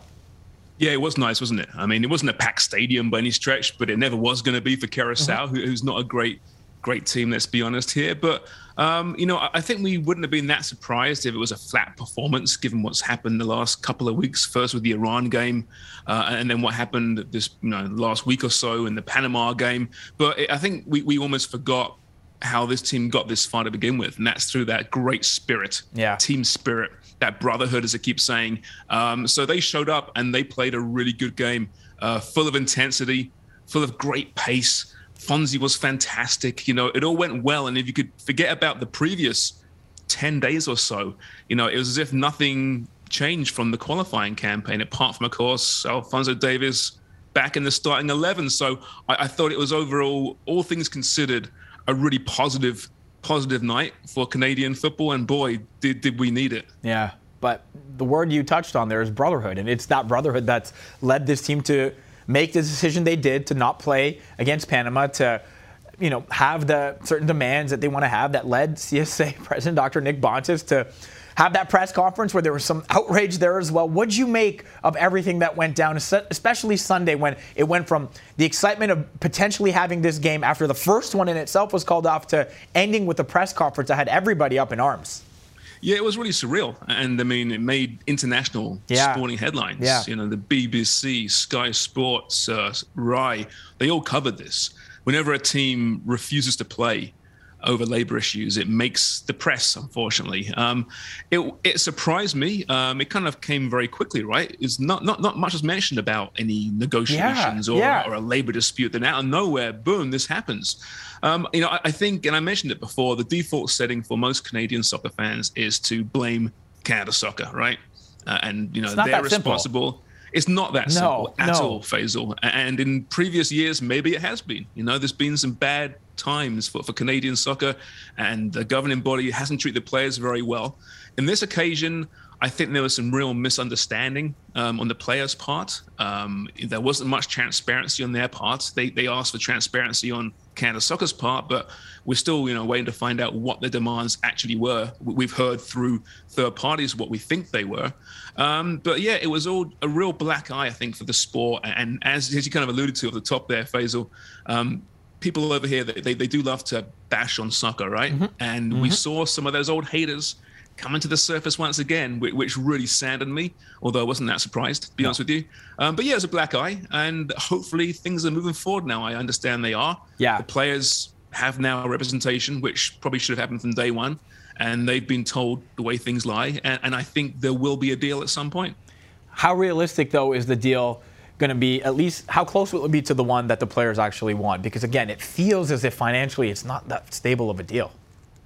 Yeah, it was nice, wasn't it? I mean, it wasn't a packed stadium by any stretch, but it never was going to be for Curacao, who, who's not a great, great team. Let's be honest here. But um, you know, I, I think we wouldn't have been that surprised if it was a flat performance, given what's happened the last couple of weeks. First with the Iran game, uh, and then what happened this you know last week or so in the Panama game. But it, I think we we almost forgot how this team got this far to begin with, and that's through that great spirit, yeah, team spirit, that brotherhood, as I keep saying. Um, so they showed up and they played a really good game, uh, full of intensity, full of great pace. Fonzie was fantastic. You know, it all went well, and if you could forget about the previous ten days or so, you know, it was as if nothing changed from the qualifying campaign, apart from, of course, Alphonso Davies back in the starting eleven. So I, I thought it was overall, all things considered a really positive positive night for Canadian football and boy did did we need it. Yeah, but the word you touched on there is brotherhood, and it's that brotherhood that's led this team to make the decision they did to not play against Panama to you know have the certain demands that they want to have that led CSA President Dr. Nick Bontis to have that press conference where there was some outrage there as well. What'd you make of everything that went down, especially Sunday when it went from the excitement of potentially having this game after the first one in itself was called off to ending with a press conference that had everybody up in arms? Yeah, it was really surreal, and I mean, it made international Yeah. sporting headlines. Yeah. You know, the BBC, Sky Sports, uh, Rai, they all covered this. Whenever a team refuses to play over labor issues, it makes the press. Unfortunately, um, it it surprised me. Um, it kind of came very quickly, right? It's not not not much was mentioned about any negotiations or, yeah. or a labor dispute. Then out of nowhere, boom, this happens. Um, you know, I, I think, and I mentioned it before, the default setting for most Canadian soccer fans is to blame Canada Soccer, right? Uh, and you know they're that simple. responsible. It's not that No, simple at no. all, Faisal. And in previous years, maybe it has been. You know, there's been some bad times for, for Canadian soccer, and the governing body hasn't treated the players very well. In this occasion, I think there was some real misunderstanding um, on the players' part. Um, there wasn't much transparency on their part. They they asked for transparency on Canada Soccer's part, but we're still, you know, waiting to find out what the demands actually were. We- We've heard through third parties what we think they were. Um, but yeah, it was all a real black eye, I think, for the sport. And as, as you kind of alluded to at the top there, Faisal, um, people over here, they, they, do love to bash on soccer, right? And we Mhm. saw some of those old haters coming to the surface once again, which, which really saddened me, although I wasn't that surprised, to be honest with you. Um, but yeah, it was a black eye, and hopefully things are moving forward now. I understand they are. Yeah. The players have now a representation, which probably should have happened from day one, and they've been told the way things lie, and, and I think there will be a deal at some point. How realistic, though, is the deal going to be? At least, how close will it be to the one that the players actually want? Because again, it feels as if financially it's not that stable of a deal.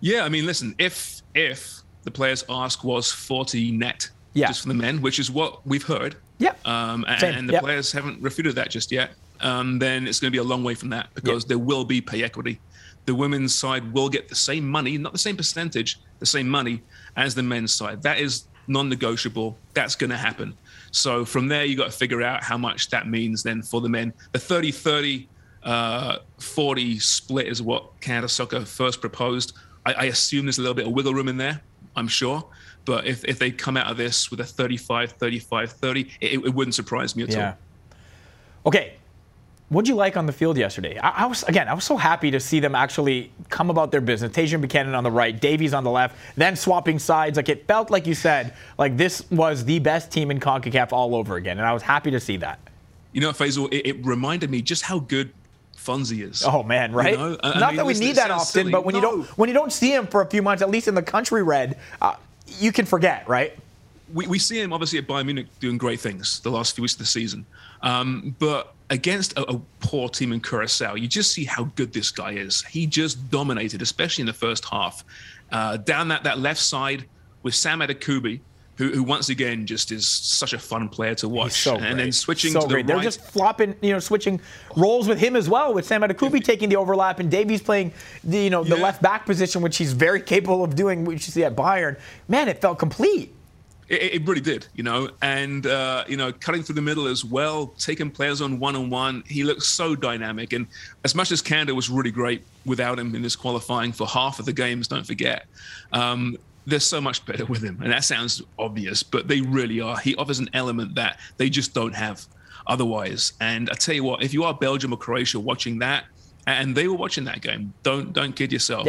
Yeah, I mean, listen, if if the players' ask was 40 net Yeah. just for the men, which is what we've heard, yeah, um, and, and the yep. players haven't refuted that just yet, um, then it's going to be a long way from that because there will be pay equity. The women's side will get the same money, not the same percentage, the same money as the men's side. That is non-negotiable. That's going to happen. So from there, you got to figure out how much that means then for the men. The 30 30 uh, 40 split is what Canada Soccer first proposed. I, I assume there's a little bit of wiggle room in there, I'm sure. But if, if they come out of this with a 35 35 30, it, it wouldn't surprise me at Yeah. all. Okay. What'd you like on the field yesterday? I, I was again, I was so happy to see them actually come about their business. Tajon Buchanan on the right, Davies on the left, then swapping sides. Like it felt like you said, like this was the best team in CONCACAF all over again, and I was happy to see that. You know, Faisal, it, it reminded me just how good Fonzie is. Oh man, right? You know? I- I Not mean, that we need that often, silly. but when you don't when you don't see him for a few months, at least in the country red, uh, you can forget, right? we, we see him obviously at Bayern Munich doing great things the last few weeks of the season. Um, but against a, a poor team in Curacao, you just see how good this guy is. He just dominated, especially in the first half. Uh, down that, that left side with Sam Adekugbe, who, who once again just is such a fun player to watch. so and then switching so to the great. They're right. just flopping, you know, switching roles with him as well, with Sam Adekugbe taking the overlap and Davies playing the, you know, the left back position, which he's very capable of doing, which you see at Bayern. Man, it felt complete. It, it really did, you know, and uh, you know, cutting through the middle as well, taking players on one on one. He looks so dynamic, and as much as Canada was really great without him in this qualifying for half of the games, don't forget, um, they're so much better with him, and that sounds obvious, but they really are. He offers an element that they just don't have otherwise. And I tell you what, if you are Belgium or Croatia watching that, and they were watching that game, don't don't kid yourself.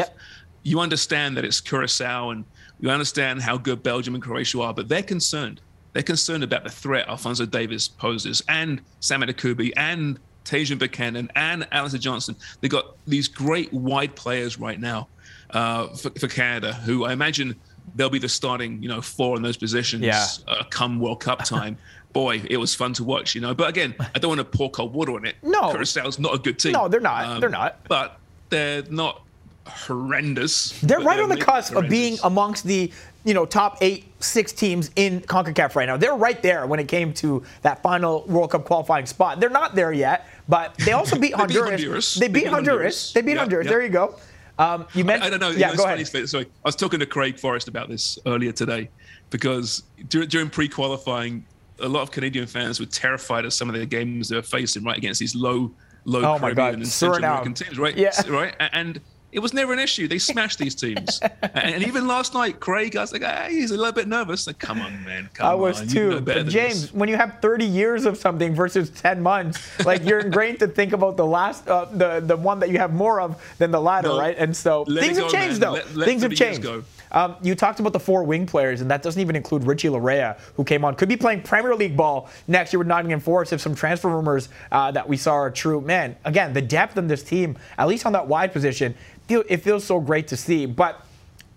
You understand that it's Curacao and you understand how good Belgium and Croatia are, but they're concerned. They're concerned about the threat Alphonso Davies poses and Sam Kubi and Tajon Buchanan and Alistair Johnston. They've got these great wide players right now uh, for, for Canada who I imagine they'll be the starting, you know, four in those positions Yeah. uh, come World Cup time. Boy, it was fun to watch, you know. But again, I don't want to pour cold water on it. No. Curaçao's not a good team. No, they're not. They're not. But they're not horrendous. They're right on the cusp of being amongst the you know top eight, six teams in Concacaf right now. They're right there when it came to that final World Cup qualifying spot. They're not there yet, but they also beat They beat Honduras. Honduras. They beat Honduras. They beat Yeah, Honduras. yeah. There you go. Um, you I, mentioned. I don't know. Yeah, you go ahead. it's funny, Sorry, I was talking to Craig Forrest about this earlier today because dur- during pre-qualifying, a lot of Canadian fans were terrified of some of the games they were facing right against these low, low Oh my Caribbean God, and Central American teams, right? Yeah. right. And it was never an issue. They smashed these teams. and, even last night, Craig, I was like, hey, he's a little bit nervous. Like, come on, man, come I was on. Too. James, this. when you have 30 years of something versus 10 months, like you're ingrained to think about the last, uh, the the one that you have more of than the latter, No. right? And so things have changed, man. though. Let- let things have changed. go. Um, you talked about the four wing players, and that doesn't even include Richie Laryea, who came on. Could be playing Premier League ball next year with Nottingham Forest if some transfer rumors uh, that we saw are true. Man, again, the depth in this team, at least on that wide position, feel, it feels so great to see. But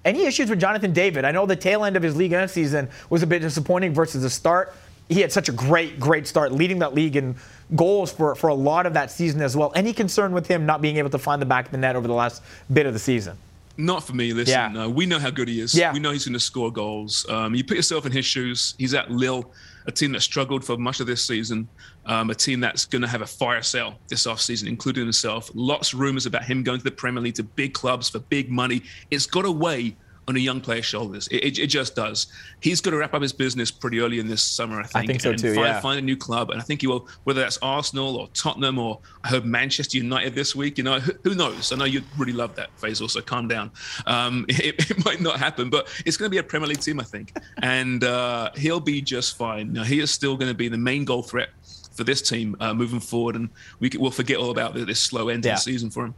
any issues with Jonathan David? I know the tail end of his Ligue 1 season was a bit disappointing versus the start. He had such a great, great start, leading that league in goals for, for a lot of that season as well. Any concern with him not being able to find the back of the net over the last bit of the season? Not for me. Listen, Yeah. uh, we know how good he is. Yeah. We know he's going to score goals. Um, you put yourself in his shoes. He's at Lille, a team that struggled for much of this season, um, a team that's going to have a fire sale this offseason, including himself. Lots of rumors about him going to the Premier League, to big clubs for big money. It's got a weigh on a young player's shoulders. It, it, it just does. He's got to wrap up his business pretty early in this summer, I think. I think so and too, Find, yeah. find a new club, and I think he will. Whether that's Arsenal or Tottenham or I heard Manchester United this week. You know, who, who knows? I know you'd really love that Faisal, so calm down. Um, it, it might not happen, but it's going to be a Premier League team, I think, and uh, he'll be just fine. Now, he is still going to be the main goal threat for this team uh, moving forward, and we we'll forget all about this slow end to Yeah. the season for him.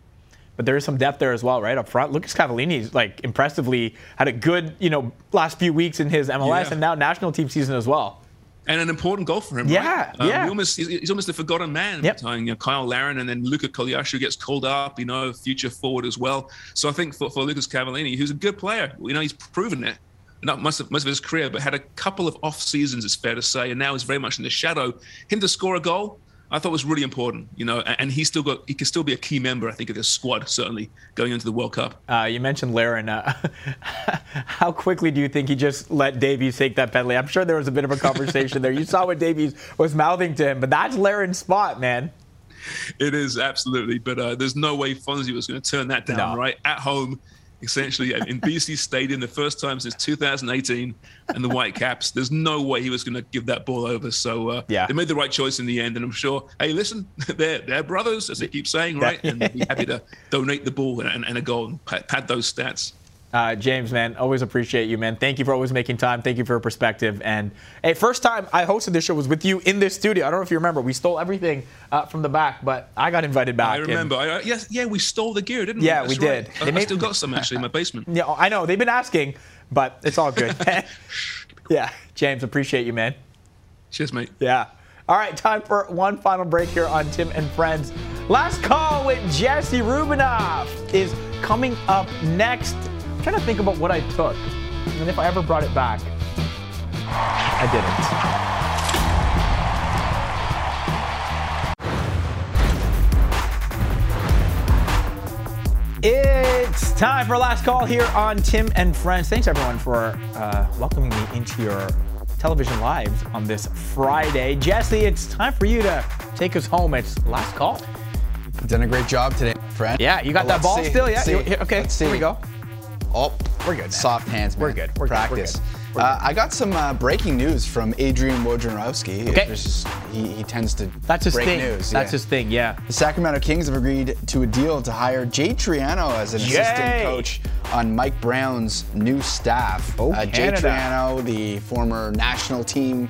But there is some depth there as well, right up front. Lucas Cavallini's like impressively had a good, you know, last few weeks in his MLS Yeah. and now national team season as well. and an important goal for him. Yeah, right? Um, yeah. he almost, he's, he's almost a forgotten man. Yep. You know, Kyle Larin and then Luca Koleosho gets called up. You know, future forward as well. So I think for, for Lucas Cavallini, who's a good player, you know, he's proven it. Not most of, most of his career, but had a couple of off seasons, it's fair to say, and now is very much in the shadow. Him to score a goal, I thought was really important. You know, and, he's still got, he can still be a key member, I think, of this squad certainly going into the World Cup. Uh, you mentioned Larin. Uh, how quickly do you think he just let Davies take that penalty? I'm sure there was a bit of a conversation there. You saw what Davies was mouthing to him, but that's Larin's spot, man. It is absolutely, but uh, there's no way Fonzie was going to turn that down. No. Right at home, essentially in BC Stadium, the first time since 2018, and the Whitecaps. There's no way he was going to give that ball over. So uh, Yeah. they made the right choice in the end, and I'm sure. Hey, listen, they're they're brothers, as they keep saying, right? and they'd be happy to donate the ball and, and a goal and pad, pad those stats. Uh, James, man, always appreciate you, man. Thank you for always making time. Thank you for your perspective. And hey, first time I hosted this show was with you in this studio. I don't know if you remember. We stole everything uh, from the back, but I got invited back. I and- remember. I, yes, yeah, we stole the gear, didn't we? Yeah, we? we right. did. I, They I made- still got some actually in my basement. Yeah, I know they've been asking, but it's all good. yeah, James, appreciate you, man. Cheers, mate. Yeah. All right, time for one final break here on Tim and Friends. Last call with Jesse Rubinoff is coming up next. I'm trying to think about what I took and if I ever brought it back. I didn't. It's time for last call here on Tim and Friends. Thanks everyone for uh, welcoming me into your television lives on this Friday. Jesse, it's time for you to take us home. It's last call. Done a great job today, friend. Yeah, you got that ball see. still? Yeah. Let's You- see. okay. Let's see. Here we go. Oh, we're good. man. Soft hands, man. We're good. We're good. We're Practice. good. Uh, I got some uh, breaking news from Adrian Wojnarowski. Okay. Just- he, he tends to That's his break thing. news. That's yeah. his thing. Yeah. The Sacramento Kings have agreed to a deal to hire Jay Triano as an Yay! assistant coach on Mike Brown's new staff. Oh, uh, Jay Triano, the former national team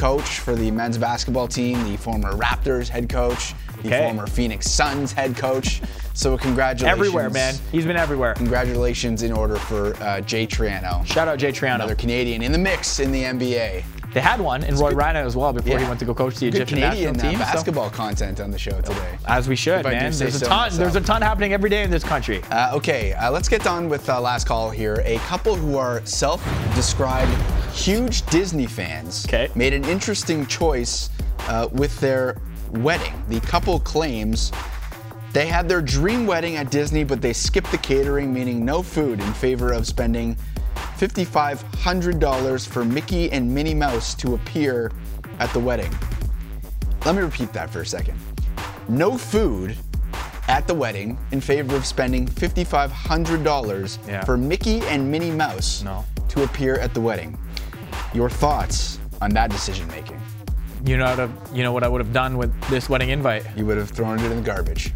coach for the men's basketball team, the former Raptors head coach, the Okay. former Phoenix Suns head coach. So congratulations. Everywhere, man. He's been everywhere. Congratulations in order for uh, Jay Triano. Shout out Jay Triano. Another Canadian in the mix in the NBA. They had one in Roy Rana as well before he went to go coach the Good Egyptian Canadian national uh, team. so- basketball content on the show today. as we should, man. There's a ton. myself. There's a ton happening every day in this country. Uh, okay, uh, let's get on with uh, last call here. A couple who are self-described huge Disney fans made an interesting choice uh, with their wedding. The couple claims they had their dream wedding at Disney, but they skipped the catering, meaning no food, in favor of spending $5,500 for Mickey and Minnie Mouse to appear at the wedding. Let me repeat that for a second. No food at the wedding in favor of spending $5,500 Yeah. for Mickey and Minnie Mouse to appear at the wedding. Your thoughts on that decision making. You know, you know what I would have done with this wedding invite? You would have thrown it in the garbage.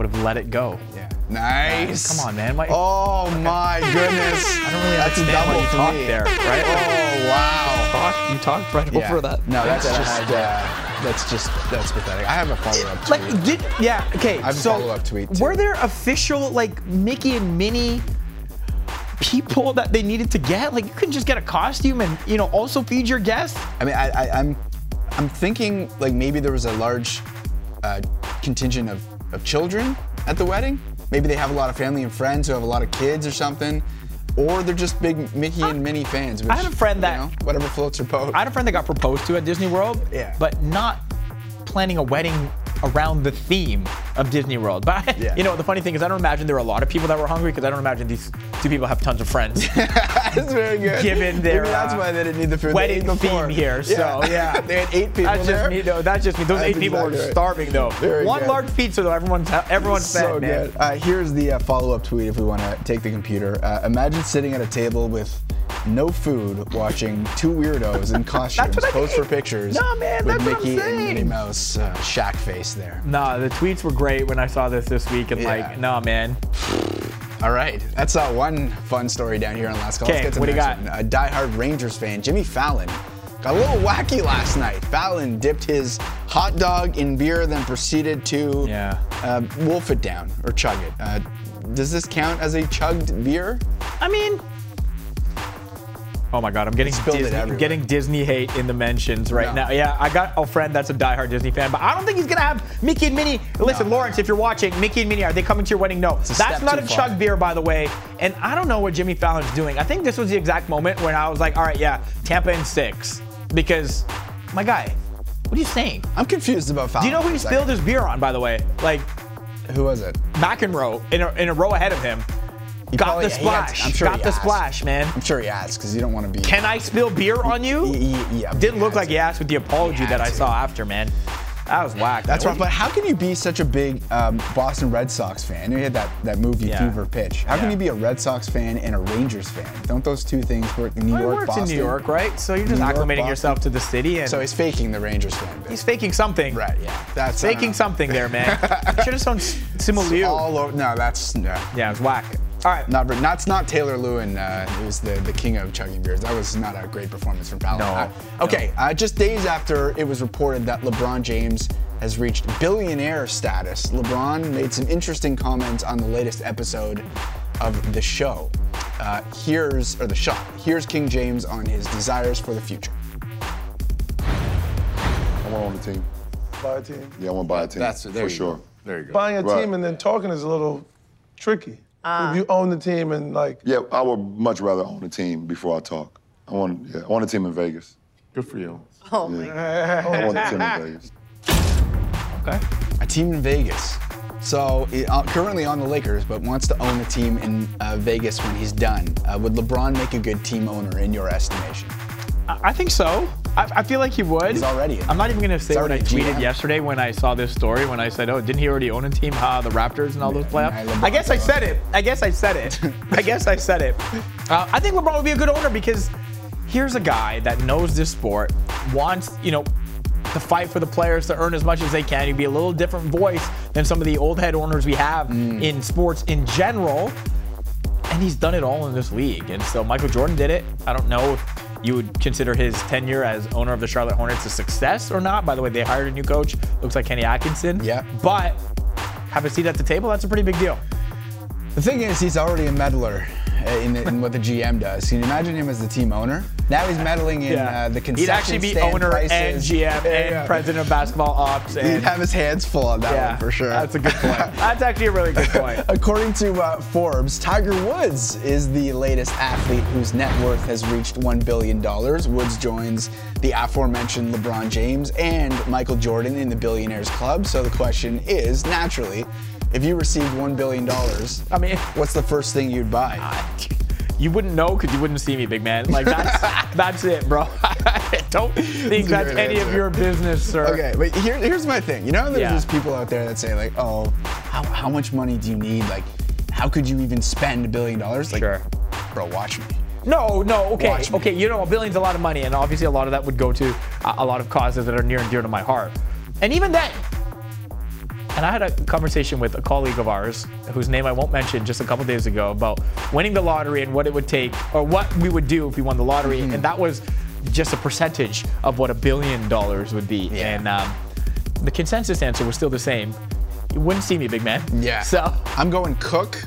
Would have let it go. Yeah. Nice. Come on, man. Why- Oh my goodness. I don't really That's a understand why you for talk me. there, right? Oh wow. Talk, you talked right Yeah. over that. No, that's that I just had. uh, that's just that's pathetic. I have a follow up tweet. like did yeah okay I have a follow-up tweet, too. were there official like mickey and minnie people that they needed to get like you couldn't just get a costume and you know also feed your guests I mean, I, I, I'm, I'm thinking like maybe there was a large uh, contingent of, of children at the wedding. Maybe they have a lot of family and friends who have a lot of kids or something, or they're just big Mickey and Minnie fans. Which, I had a friend you that- know, whatever floats your boat. i had a friend that got proposed to at disney world Yeah. but not planning a wedding around the theme of disney world but Yeah. you know the funny thing is i don't imagine there were a lot of people that were hungry because i don't imagine these two people have tons of friends that's very good. Given their, maybe that's uh, why they didn't need the food. wedding they theme here so yeah they had eight people that's there. just me though that's just me those That's eight people were right. starving though Very one good. large pizza though everyone's everyone's so fed man good. Uh, here's the uh, follow-up tweet if we want to take the computer. Uh, imagine sitting at a table with no food, watching two weirdos in costumes pose for pictures No, man, with that's what I'm Mickey and. Minnie Mouse uh, shack face there. Nah, the tweets were great when I saw this this week, and Yeah. like, nah, man. All right, that's uh, one fun story down here on Last Call. Let's Okay, get to what the do you next one. A diehard Rangers fan, Jimmy Fallon, got a little wacky last night. Fallon dipped his hot dog in beer, then proceeded to Yeah. uh, wolf it down or chug it. Uh, does this count as a chugged beer? I mean, oh my God, I'm getting Disney, I'm getting Disney hate in the mentions right No. now. Yeah, I got a friend that's a diehard Disney fan, but I don't think he's gonna have Mickey and Minnie. Listen, Lawrence, if you're watching, Mickey and Minnie, are they coming to your wedding? No, that's not a far. chug beer, by the way. And I don't know what Jimmy Fallon's doing. I think this was the exact moment when I was like, all right, yeah, Tampa in six, because my guy, what are you saying? I'm confused about Fallon. Do you know who he spilled his beer on, by the way? Like Who was it? McEnroe in a, in a row ahead of him. He got probably- the splash. I'm sure got he the asked. splash, man. I'm sure he asked because you don't want to be. Can I spill beer on you? Yeah, Didn't look like to. he asked with the apology that had I to. saw after, man. That was whack. That's man. rough. But how can you be such a big um, Boston Red Sox fan? You had that, that movie Yeah. Fever Pitch. How can you be a Red Sox fan and a Rangers fan? Don't those two things work in New Well, York, he works Boston? in New York, right? So you're just New acclimating Boston. yourself to the city, and So he's faking the Rangers fan. bit. he's faking something. Right, yeah. That's faking something there, man. Should have shown Simu All over, no, that's no. Yeah, it was whack. All right. Not, not, not Taylor Lewan uh, who's the, the king of chugging beers. That was not a great performance from Fallon. No, Uh, okay, Uh, just days after it was reported that LeBron James has reached billionaire status, LeBron made some interesting comments on the latest episode of the show. Uh, here's, or the shot, here's King James on his desires for the future. I want to own the team. Buy a team. Yeah, I want to buy a team. That's- for sure. go. There you go. Buying a Right. team and then talking is a little tricky. If you own the team and like, Yeah, I would much rather own a team before I talk. I want, yeah, I want a team in Vegas. good for you. Oh my I want a team in Vegas. Okay. A team in Vegas. So he- uh, currently on the Lakers, but wants to own a team in uh, Vegas when he's done. Uh, would LeBron make a good team owner in your estimation? I I think so. I, I feel like he would. He's already. I'm not even gonna say what I tweeted GM. yesterday when I saw this story. When I said, "Oh, didn't he already own a team? Ha, the Raptors and all those playoffs." LeBron I guess I said it. I guess I said it. I guess I said it. Uh, I think LeBron would be a good owner because here's a guy that knows this sport, wants you know to fight for the players to earn as much as they can. He'd be a little different voice than some of the old head owners we have Mm. in sports in general and he's done it all in this league. And so Michael Jordan did it. I don't know if you would consider his tenure as owner of the Charlotte Hornets a success or not. By the way, they hired a new coach. Looks like Kenny Atkinson. Yeah. But have a seat at the table. That's a pretty big deal. The thing is, he's already a meddler in, in what the GM does. Can you imagine him as the team owner? Now he's meddling in uh, the concession He'd actually be owner prices. and GM Yeah, and yeah. president of basketball ops. And He'd have his hands full on that yeah, one for sure. That's a good point. That's actually a really good point. According to uh, Forbes, Tiger Woods is the latest athlete whose net worth has reached $1 billion. Woods joins the aforementioned LeBron James and Michael Jordan in the Billionaires Club. So the question is, naturally, if you received $1 billion, I mean, what's the first thing you'd buy? You wouldn't know because you wouldn't see me, big man. Like that's that's it, bro. Don't think That's that's any of your business, sir. Okay, but here, here's my thing. You know, there's Yeah. just people out there that say like, "Oh, how, how much money do you need? Like, how could you even spend a billion dollars?" Like, Sure. bro, watch me. No, no, okay, okay. You know, a billion's a lot of money, and obviously a lot of that would go to a, a lot of causes that are near and dear to my heart. And even then, and I had a conversation with a colleague of ours, whose name I won't mention, just a couple days ago about winning the lottery and what it would take, or what we would do if we won the lottery, and that was just a percentage of what a billion dollars would be. And um, the consensus answer was still the same. You wouldn't see me, big man. Yeah. So I'm going cook,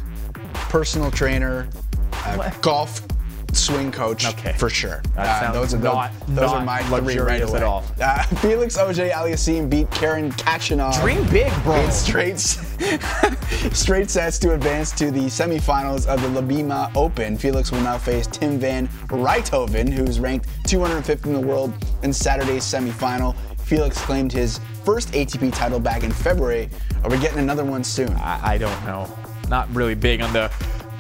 personal trainer, uh, golf swing coach for sure. Uh, those are not- those not are my three right away. at all. Uh, Felix Auger-Aliassime beat Karen Khachanov. Dream big, bro. In straight, straight sets to advance to the semifinals of the Libéma Open. Felix will now face Tim Van Rijthoven, who's ranked 205th in the world in Saturday's semifinal. Felix claimed his first ATP title back in February. Are we getting another one soon? I, I don't know. Not really big on the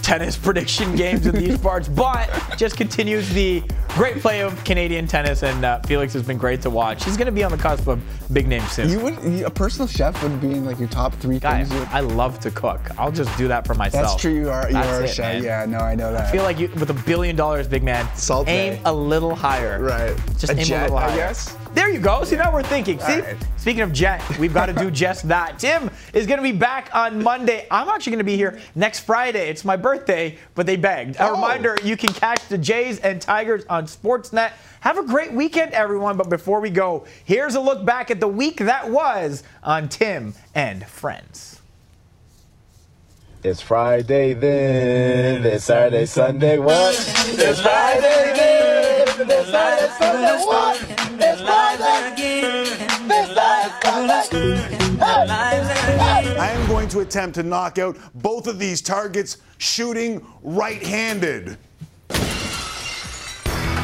tennis prediction games in these parts, but just continues the great play of Canadian tennis, and uh, Felix has been great to watch. He's going to be on the cusp of big name soon. You would a personal chef would be in like your top three Guy, things. I love to cook. I'll just do that for myself. That's true. You are you That's are a chef. man. Yeah, no, I know that. I feel like you, with a billion dollars, big man, Salt aim a little higher. Right. Just A aim jet, a little I higher. guess? There you go. See, now we're thinking. See, right. speaking of jet, we've got to do just that. Tim is going to be back on Monday. I'm actually going to be here next Friday. It's my birthday, but they begged. A Oh. reminder you can catch the Jays and Tigers on Sportsnet. Have a great weekend, everyone. But before we go, here's a look back at the week that was on Tim and Friends. It's Friday then, it's Saturday, Sunday, what? It's Friday then, it's Saturday, Sunday, what? I am going to attempt to knock out both of these targets shooting right-handed.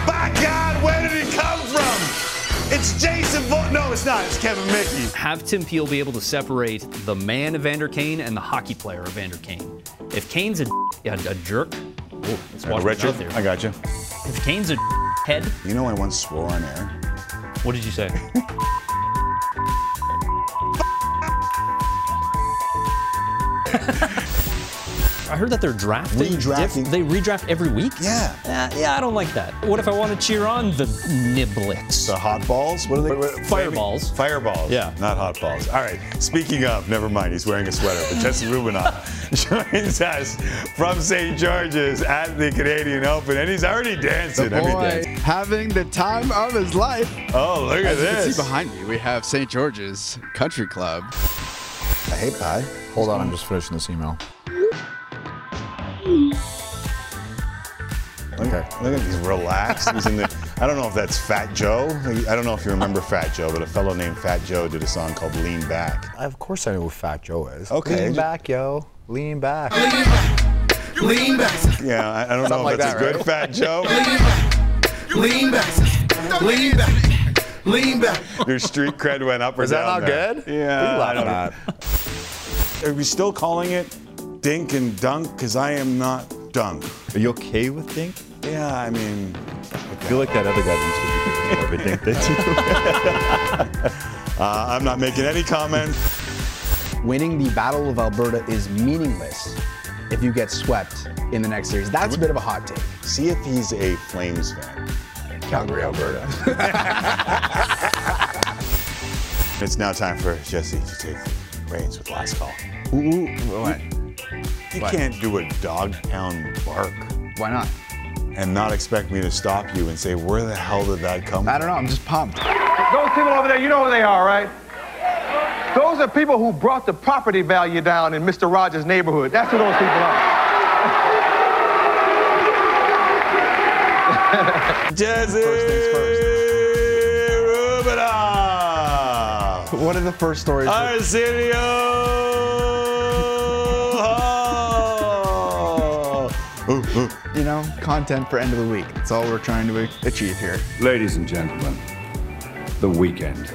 By God, where did it come from? It's Jason Vo- No, it's not. It's Kevin Mickey. Have Tim Peel be able to separate the man of Vander Kane and the hockey player of Vander Kane. If Kane's a, a, a jerk, oh, let's watch Richard, there. I got you. If Kane's a head, You know I once swore on air. what did you say? I heard that they're drafting. Redrafting. diff- They redraft every week. Yeah. Uh, yeah, I don't like that. What if I want to cheer on the Niblets? The hot balls? What are they? Fireballs. Fireballs. Yeah. Not hot balls. All right. Speaking of, never mind. He's wearing a sweater. But Jesse Rubinoff joins us from St. George's at the Canadian Open, and he's already dancing. The I mean, having the time of his life. Oh, look at As you can this. see behind me, we have St. George's Country Club. I hate pie. Hold on, I'm just finishing this email. Okay. Look at he's relaxed. He's in the. I don't know if that's Fat Joe. I don't know if you remember Fat Joe, but a fellow named Fat Joe did a song called Lean Back. Of course I know who Fat Joe is. Okay. Lean back, yo. Lean back. Lean back. Lean back. Yeah, I, I don't know if like that's that, a good right? Fat Joe. Lean back. Lean back. Lean back. Lean back. Your street cred went up or Is that down not there. good? Yeah. We I don't laugh know. Are we still calling it dink and dunk? Because I am not dunk. Are you okay with dink? Yeah, I mean, I feel like that other guy used to be more of a dink than you. uh, I'm not making any comment. Winning the Battle of Alberta is meaningless if you get swept in the next series. That's a bit of a hot take. See if he's a Flames fan. Calgary, Alberta. It's now time for Jesse to take the reins with last call. Ooh, what? You What? can't do a dog pound bark Why not? and not expect me to stop you and say, where the hell did that come from? I don't know. I'm just pumped. Those people over there, you know who they are, right? Those are people who brought the property value down in Mr. Rogers' neighborhood. That's who those people are. Jesse What are the first stories? Arsenio Hall. Ooh, ooh. you know, content for end of the week. That's all we're trying to achieve here. Ladies and gentlemen, the weekend.